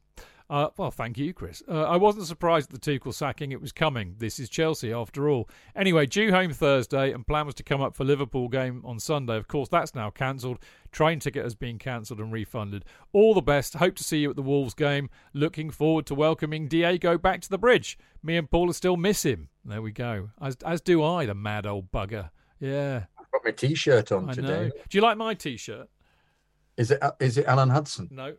Uh, well, thank you, Chris. Uh, I wasn't surprised at the Tuchel sacking. It was coming. This is Chelsea, after all. Anyway, due home Thursday, and plan was to come up for Liverpool game on Sunday. Of course, that's now cancelled. Train ticket has been cancelled and refunded. All the best. Hope to see you at the Wolves game. Looking forward to welcoming Diego back to the bridge. Me and Paula still miss him. There we go. As as do I, the mad old bugger. Yeah, I've got my t-shirt on I today. know. Do you like my T-shirt? Is it is it Alan Hudson? No.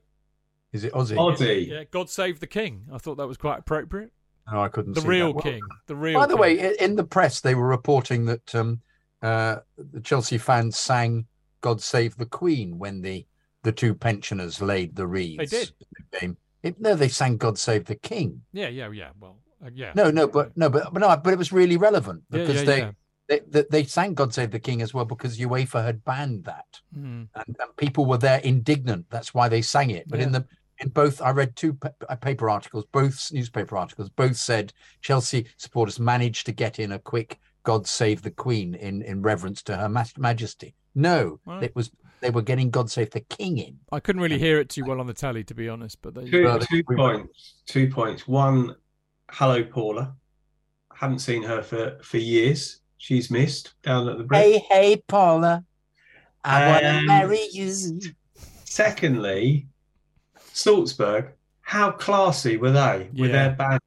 Is it Ozzy? Aussie. Yeah, God save the King. I thought that was quite appropriate. No, I couldn't. The see real that. Well, King. The real. By the king. way, in the press, they were reporting that um, uh, the Chelsea fans sang "God Save the Queen" when the the two pensioners laid the wreaths. They did. the. It, no, they sang "God Save the King." Yeah, yeah, yeah. Well, uh, yeah. No, no, but no, but but no, but it was really relevant because yeah, they, yeah. they they they sang "God Save the King" as well because UEFA had banned that, Mm. and, and people were there indignant. That's why they sang it. But in the in both, I read two pa- uh, paper articles, both newspaper articles, both said Chelsea supporters managed to get in a quick "God Save the Queen" in in reverence to Her Mas- Majesty. No, Right. it was they were getting "God Save the King" in. I couldn't really hear it too well on the telly, to be honest. But they, Two, Well, two we- points. Two points. One, hello, Paula. Haven't seen her for, for years. She's missed down at the bridge. Hey, hey, Paula, I want to marry you. Secondly, Salzburg. How classy were they with Yeah. their band?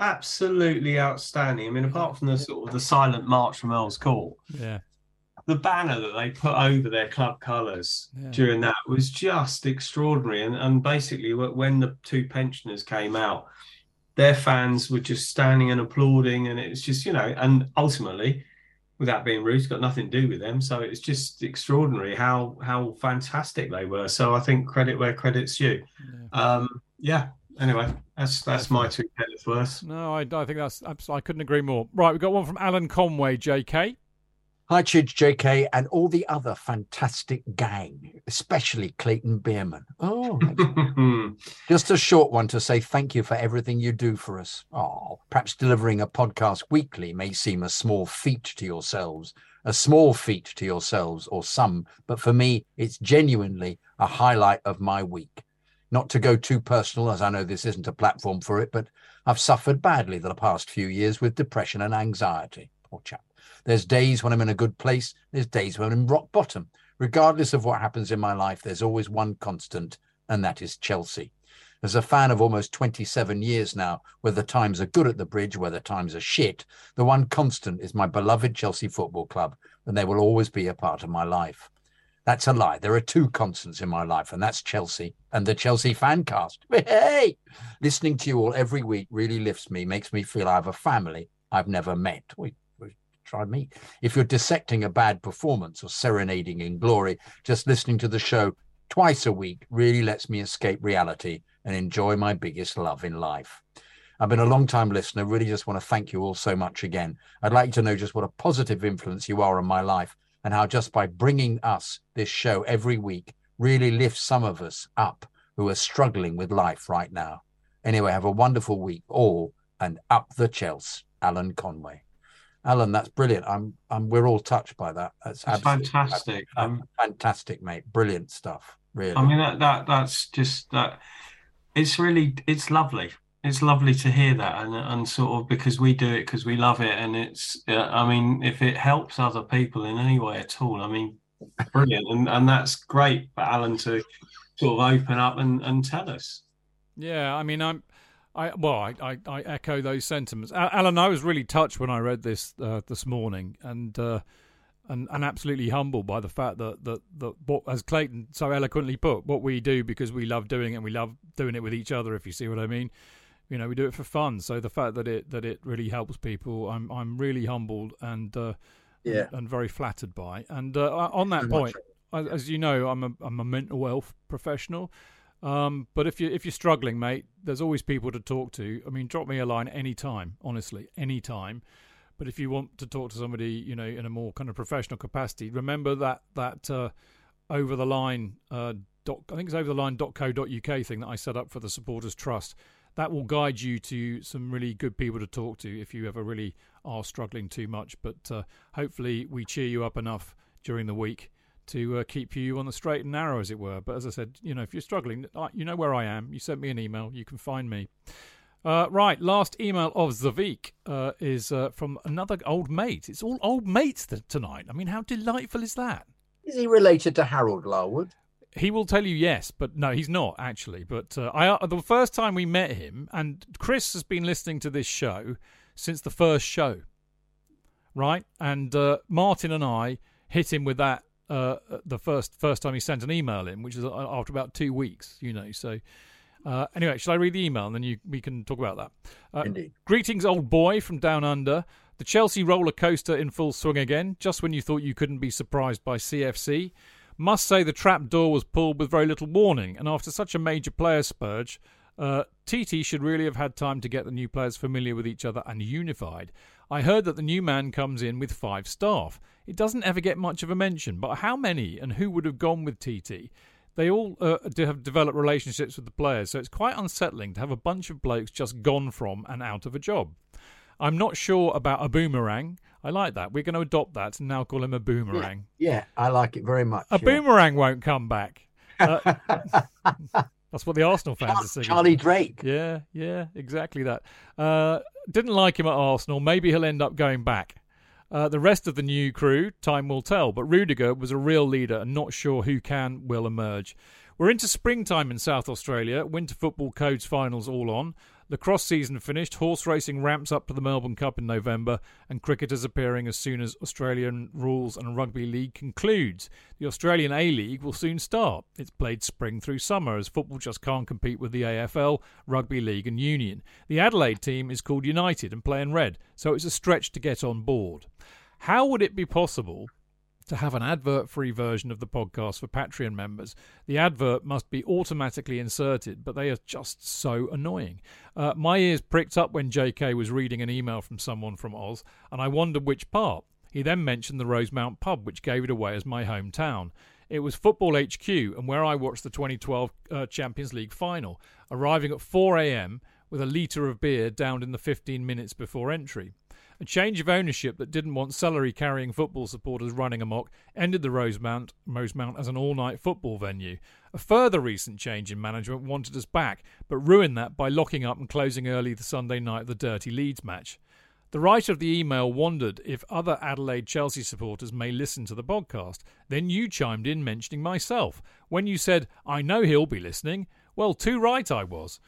absolutely outstanding. I mean, apart from the sort of the silent march from Earl's Court, Yeah. the banner that they put over their club colours Yeah. during that was just extraordinary. And, and basically, when the two pensioners came out, their fans were just standing and applauding. And it's just, you know, and ultimately, without being rude, it's got nothing to do with them. So it's just extraordinary how how fantastic they were. So I think credit where credit's due. Um, yeah. Anyway, that's that's my two pence worth. No, I, I think that's I couldn't agree more. Right, we've got one from Alan Conway, J.K. Hi, Chidge, JK, and all the other fantastic gang, especially Clayton Beerman. Oh, *laughs* just a short one to say thank you for everything you do for us. Oh, perhaps delivering a podcast weekly may seem a small feat to yourselves, a small feat to yourselves or some, but for me, it's genuinely a highlight of my week. Not to go too personal, as I know this isn't a platform for it, but I've suffered badly the past few years with depression and anxiety. Poor chap. There's days when I'm in a good place, there's days when I'm rock bottom. Regardless of what happens in my life, there's always one constant, and that is Chelsea. As a fan of almost 27 years now, whether times are good at the bridge, whether times are shit, the one constant is my beloved Chelsea Football Club, and they will always be a part of my life. That's a lie. There are two constants in my life, and that's Chelsea and the Chelsea fan cast. *laughs* Hey! Listening to you all every week really lifts me, makes me feel I have a family I've never met. Try me. If you're dissecting a bad performance or serenading in glory, just listening to the show twice a week really lets me escape reality and enjoy my biggest love in life. I've been a long time listener. Really just want to thank you all so much again. I'd like to know just what a positive influence you are on my life and how just by bringing us this show every week really lifts some of us up who are struggling with life right now. Anyway, have a wonderful week all and up the Chelsea, Alan Conway. Alan, that's brilliant. I'm, I'm, we're all touched by that. That's absolutely fantastic. Um, fantastic, mate. Brilliant stuff. Really. I mean that that that's just that. It's really it's lovely. It's lovely to hear that, and and sort of because we do it because we love it, and it's. uh, I mean, if it helps other people in any way at all, I mean, brilliant, and and that's great for Alan to sort of open up and and tell us. Yeah, I mean, I'm, I well, I, I, I echo those sentiments. Alan, I was really touched when I read this uh, this morning, and uh, and and absolutely humbled by the fact that that that what, as Clayton so eloquently put, what we do because we love doing it, and we love doing it with each other. If you see what I mean, you know, we do it for fun. So the fact that it that it really helps people, I'm I'm really humbled and uh, Yeah. and, and very flattered by. And uh, on that point, as, as you know, I'm a I'm a mental health professional. Um, but if you if you're struggling, mate, there's always people to talk to. I mean, drop me a line any time, honestly, any time. But if you want to talk to somebody, you know, in a more kind of professional capacity, remember that that uh, over the line uh, I think it's over the line .co.uk thing that I set up for the supporters trust. That will guide you to some really good people to talk to if you ever really are struggling too much. But uh, hopefully, we cheer you up enough during the week to uh, keep you on the straight and narrow, as it were. But as I said, you know, if you're struggling, uh, you know where I am. You sent me an email, you can find me. Uh, right, last email of Zavik uh, is uh, from another old mate. It's all old mates th- tonight. I mean, how delightful is that? Is he related to Harold Larwood? He will tell you yes, but no, he's not actually. But uh, I, the first time we met him, and Chris has been listening to this show since the first show, right? And uh, Martin and I hit him with that uh, the first first time he sent an email in, which is uh, after about two weeks, you know. So uh, anyway, shall I read the email and then you we can talk about that? Uh, Indeed. Greetings, old boy from down under. The Chelsea roller coaster in full swing again, just when you thought you couldn't be surprised by CFC. Must say the trap door was pulled with very little warning, and after such a major player spurge, uh, TT should really have had time to get the new players familiar with each other and unified. I heard that the new man comes in with five staff. It doesn't ever get much of a mention, but how many and who would have gone with TT? They all uh, do have developed relationships with the players, so it's quite unsettling to have a bunch of blokes just gone from and out of a job. I'm not sure about a boomerang. I like that. We're going to adopt that and now call him a boomerang. Yeah, I like it very much. A yeah. boomerang won't come back. Uh, *laughs* that's what the Arsenal fans are singing. Charlie Drake. Yeah, yeah, exactly that. Uh, didn't like him at Arsenal. Maybe he'll end up going back. Uh, the rest of the new crew, time will tell. But Rudiger was a real leader and not sure who can, will emerge. We're into springtime in South Australia. Winter football codes finals all on. Lacrosse season finished, horse racing ramps up to the Melbourne Cup in November, and cricket is appearing as soon as Australian rules and rugby league concludes. The Australian A League will soon start. It's played spring through summer as football just can't compete with the AFL, rugby league, and union. The Adelaide team is called United and play in red, so it's a stretch to get on board. How would it be possible to have an advert free version of the podcast for Patreon members. The advert must be automatically inserted, but they are just so annoying. Uh, my ears pricked up when JK was reading an email from someone from Oz, and I wondered which part. He then mentioned the Rosemount pub, which gave it away as my hometown. It was Football HQ and where I watched the 2012 uh, Champions League final, arriving at 4 a.m. with a litre of beer downed in the 15 minutes before entry. A change of ownership that didn't want celery carrying football supporters running amok ended the Rosemount, Rosemount as an all night football venue. A further recent change in management wanted us back, but ruined that by locking up and closing early the Sunday night of the Dirty Leeds match. The writer of the email wondered if other Adelaide Chelsea supporters may listen to the podcast. Then you chimed in mentioning myself. When you said, I know he'll be listening, well, too right I was.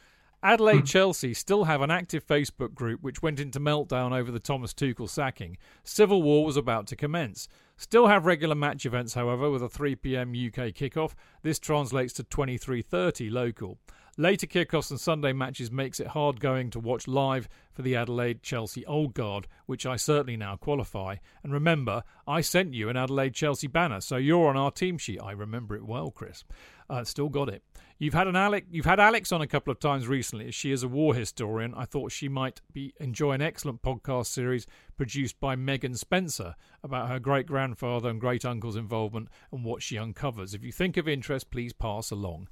Adelaide Chelsea still have an active Facebook group which went into meltdown over the Thomas Tuchel sacking. Civil war was about to commence. Still have regular match events, however, with a 3 p.m. UK kickoff. This translates to 23:30 local. Later kickoffs and Sunday matches makes it hard going to watch live for the Adelaide Chelsea Old Guard, which I certainly now qualify. And remember, I sent you an Adelaide Chelsea banner, so you're on our team sheet. I remember it well, Chris. Uh, still got it. You've had an Alex. You've had Alex on a couple of times recently. She is a war historian, I thought she might be enjoy an excellent podcast series produced by Megan Spencer about her great grandfather and great uncle's involvement and what she uncovers. If you think of interest, please pass along.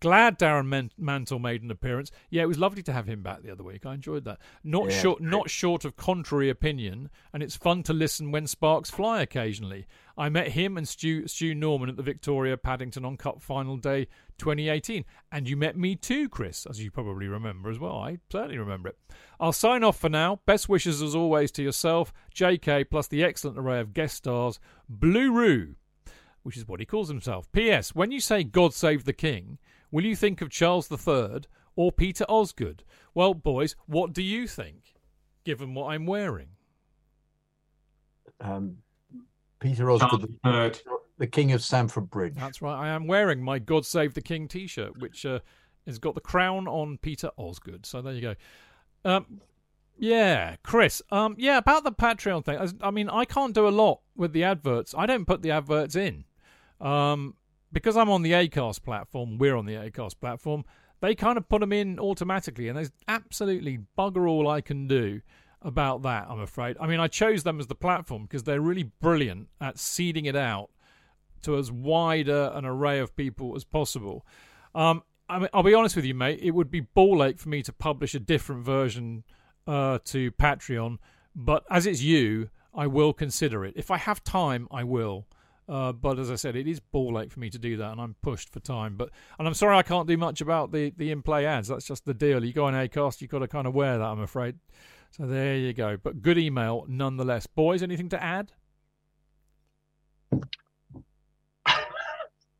Glad Darren Mantle made an appearance. Yeah, it was lovely to have him back the other week. I enjoyed that. Not Yeah, short, not short of contrary opinion, and it's fun to listen when sparks fly occasionally. I met him and Stu, Stu Norman at the Victoria Paddington on Cup Final Day 2018, and you met me too, Chris, as you probably remember as well. I certainly remember it. I'll sign off for now. Best wishes as always to yourself, JK, plus the excellent array of guest stars, Blue Roo which is what he calls himself. P.S. When you say God save the King, will you think of Charles III or Peter Osgood? Well, boys, what do you think, given what I'm wearing? Um, Peter Osgood, the, Third. the King of Stamford Bridge. That's right, I am wearing my God save the King t shirt, which uh, has got the crown on Peter Osgood. So there you go. Um, yeah, Chris. Um, yeah, about the Patreon thing. As- I mean, I can't do a lot with the adverts. I don't put the adverts in. Um, because I'm on the Acast platform, we're on the Acast platform. They kind of put them in automatically, and there's absolutely bugger all I can do about that. I'm afraid. I mean, I chose them as the platform because they're really brilliant at seeding it out to as wide a, an array of people as possible. Um, I mean, I'll be honest with you, mate. It would be ball ache for me to publish a different version uh, to Patreon, but as it's you, I will consider it. If I have time, I will. Uh, but as I said, it is ball ache for me to do that, and I'm pushed for time. But and I'm sorry I can't do much about the the in play ads. That's just the deal. You go on Acast, you've got to kind of wear that. I'm afraid. So there you go. But good email nonetheless. Boys, anything to add?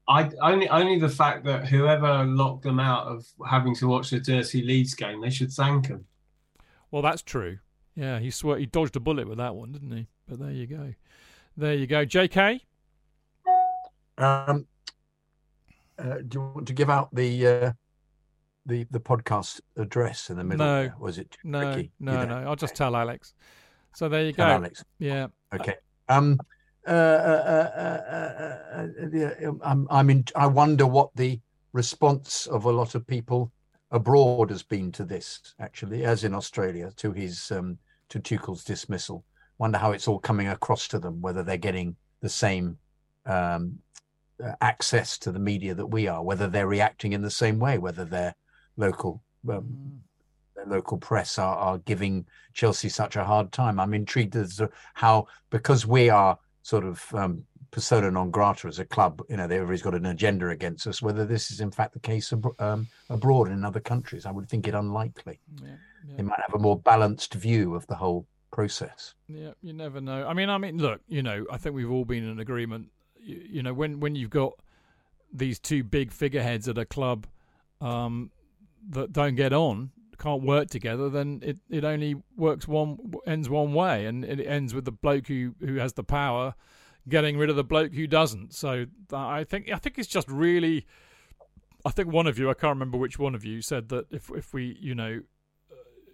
I only only the fact that whoever locked them out of having to watch the Dirty Leeds game, they should thank him. Well, that's true. Yeah, he swear he dodged a bullet with that one, didn't he? But there you go. There you go. J.K. Um, uh, do you want to give out the uh, the the podcast address in the middle? No. Was it No, tricky? No, don't? no. I'll just tell Alex. So there you Tell go. Alex. Yeah. Okay. Um. Uh. Uh. Uh. uh, uh, yeah, um, I'm. I'm in. I wonder what the response of a lot of people abroad has been to this. Actually, as in Australia, to his um to Tuchel's dismissal. Wonder how it's all coming across to them. Whether they're getting the same um access to the media that we are. Whether they're reacting in the same way. Whether their local um, their local press are, are giving Chelsea such a hard time. I'm intrigued as to how, because we are sort of um, persona non grata as a club, you know, everybody's got an agenda against us, whether this is in fact the case ab- um, abroad in other countries. I would think it unlikely. Yeah. They might have a more balanced view of the whole process. Yeah, you never know. I mean, I mean, look, you know, I think we've all been in agreement. You, know, when when you've got these two big figureheads at a club um, that don't get on, can't work together, then it, it only works one ends one way, and it ends with the bloke who who has the power getting rid of the bloke who doesn't. So I think I think it's just really. I think one of you, I can't remember which one of you, said that if if we, you know,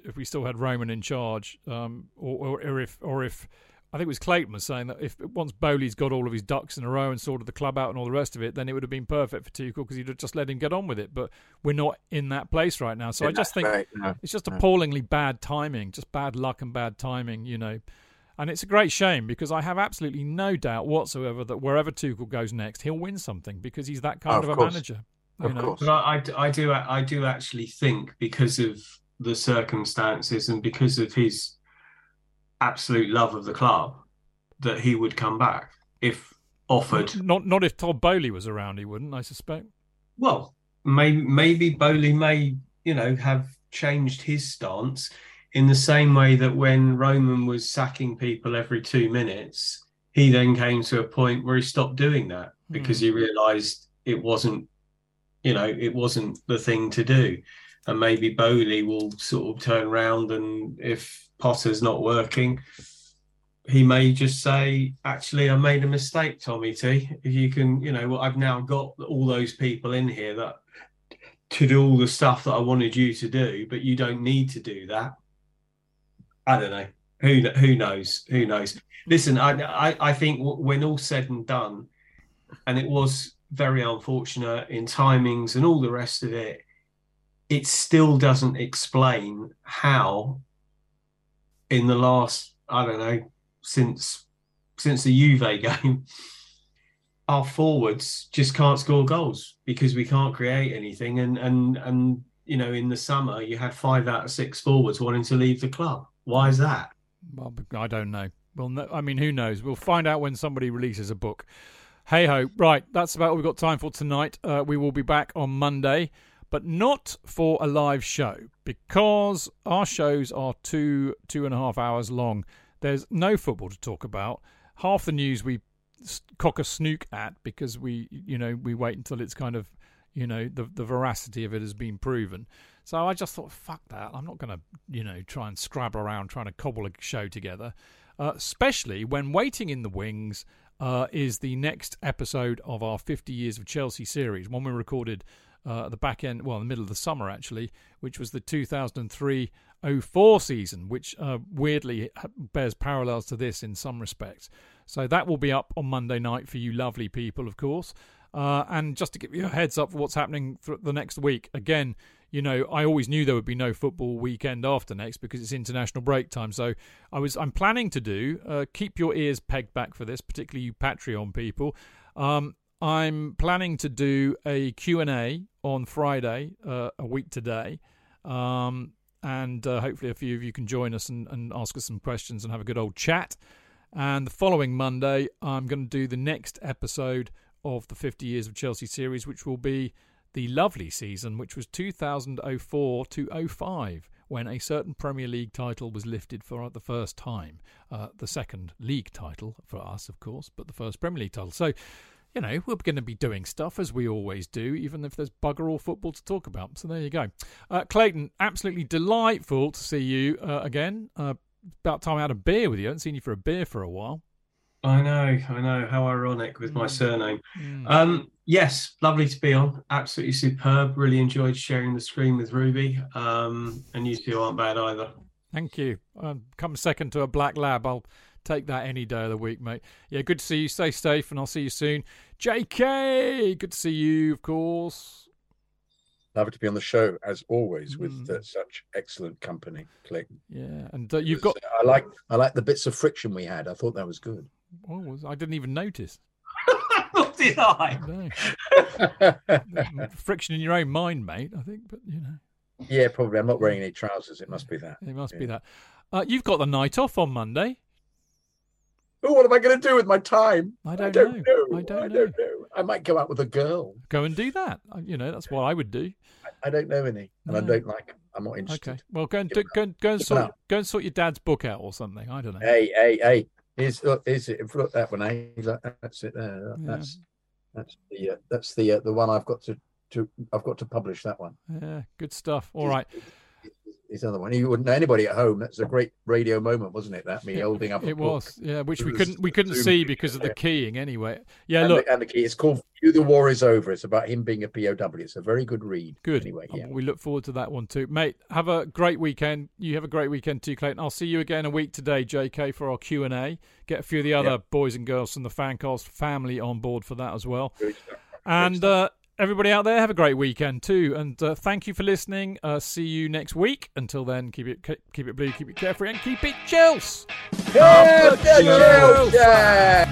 if we still had Roman in charge, um, or, or, or if or if I think it was Clayton was saying that if once Boehly's got all of his ducks in a row and sorted the club out and all the rest of it, then it would have been perfect for Tuchel because he'd have just let him get on with it. But we're not in that place right now, so I just think Right, no, it's just no. appallingly bad timing, just bad luck and bad timing, you know. And it's a great shame because I have absolutely no doubt whatsoever that wherever Tuchel goes next, he'll win something because he's that kind Oh, of, of a manager. Of you know. course. But I, I d- I do I do actually think because of the circumstances and because of his absolute love of the club that he would come back if offered. Not not if Todd Boehly was around, he wouldn't. I suspect. Well, maybe maybe Boehly may you know have changed his stance in the same way that when Roman was sacking people every two minutes, he then came to a point where he stopped doing that because hmm. he realised it wasn't, you know, it wasn't the thing to do. And maybe Boehly will sort of turn around and if Potter's not working, he may just say, actually, I made a mistake, Tommy T. If you can, you know, well, I've now got all those people in here that to do all the stuff that I wanted you to do, but you don't need to do that. I don't know. Who who knows? Who knows? Listen, I I, I think when all said and done, and it was very unfortunate in timings and all the rest of it, it still doesn't explain how in the last I don't know since since the Juve game, our forwards just can't score goals because we can't create anything. And and and you know, in the summer you had five out of six forwards wanting to leave the club. Why is that? Well, I don't know. Well, no, I mean, who knows? We'll find out when somebody releases a book. Hey ho! Right, that's about all we've got time for tonight. Uh, we will be back on Monday, but not for a live show because our shows are two two and a half hours long. There's no football to talk about. Half the news we cock a snook at because we, you know, we wait until it's kind of, you know, the the veracity of it has been proven. So I just thought, fuck that. I'm not going to, you know, try and scrabble around trying to cobble a show together, uh, especially when waiting in the wings uh, is the next episode of our 50 Years of Chelsea series, one we recorded uh, the back end, well, in the middle of the summer actually, which was the 2003 04 season, which uh, weirdly bears parallels to this in some respects. So that will be up on Monday night for you lovely people, of course. Uh, and just to give you a heads up for what's happening for the next week, again, you know, I always knew there would be no football weekend after next because it's international break time. So I was, I'm planning to do. Uh, keep your ears pegged back for this, particularly you Patreon people. Um, I'm planning to do a Q and A on Friday, uh, a week today, um, and uh, hopefully a few of you can join us and, and ask us some questions and have a good old chat. And the following Monday, I'm going to do the next episode of the 50 Years of Chelsea series, which will be the lovely season, which was 2004 to 05, when a certain Premier League title was lifted for the first time. Uh, the second league title for us, of course, but the first Premier League title. So, you know, we're going to be doing stuff as we always do, even if there's bugger all football to talk about. So there you go. Uh, Clayton, absolutely delightful to see you uh, again. Uh, about time I had a beer with you. I haven't seen you for a beer for a while. I know, I know. How ironic with my Mm. surname. Mm. Um, yes, lovely to be on. Absolutely superb. Really enjoyed sharing the screen with Ruby. Um, and you two aren't bad either. Thank you. Um, come second to a black lab. I'll take that any day of the week, mate. Yeah, good to see you. Stay safe, and I'll see you soon. JK, good to see you, of course. Lovely to be on the show as always with Mm. uh, such excellent company, Clayton. Yeah, and uh, you've got. I like I like the bits of friction we had. I thought that was good. Oh, was- I didn't even notice. *laughs* did I? No. *laughs* Friction in your own mind, mate. I think, but you know, yeah, probably. I'm not wearing any trousers. It must be that. it must be that. Uh, you've got the night off on Monday. Oh, what am I going to do with my time? I don't, know. know. I don't I know. don't know. I might go out with a girl. Go and do that. You know, that's what I would do. I don't know any, and I don't like. I'm not interested. Okay. Well, go and do, go and, go and sort up. go and sort your dad's book out or something. I don't know. Hey, hey, hey! Here's look, here's it. Look that one. Eh? That's it there. Yeah. That's that's the uh, that's the uh, the one I've got to to I've got to publish that one. Yeah, good stuff. All right. His other one. He wouldn't know anybody at home. That's a great radio moment, wasn't it? That me holding up. It was, yeah, which It we couldn't we couldn't see because of the keying anyway. Yeah, and look, the, and the key. It's called "You the War Is Over." It's about him being a POW. It's a very good read. good. Anyway, yeah. We look forward to that one too, mate. Have a great weekend. You have a great weekend too, Clayton. I'll see you again a week today, JK, for our Q and A. Get a few of the other Yep. boys and girls from the Fancast family on board for that as well. And uh, everybody out there, have a great weekend too. And uh, thank you for listening. Uh, see you next week. Until then, keep it keep it blue, keep it carefree, and keep it Chelsea. Yeah, the Chelsea.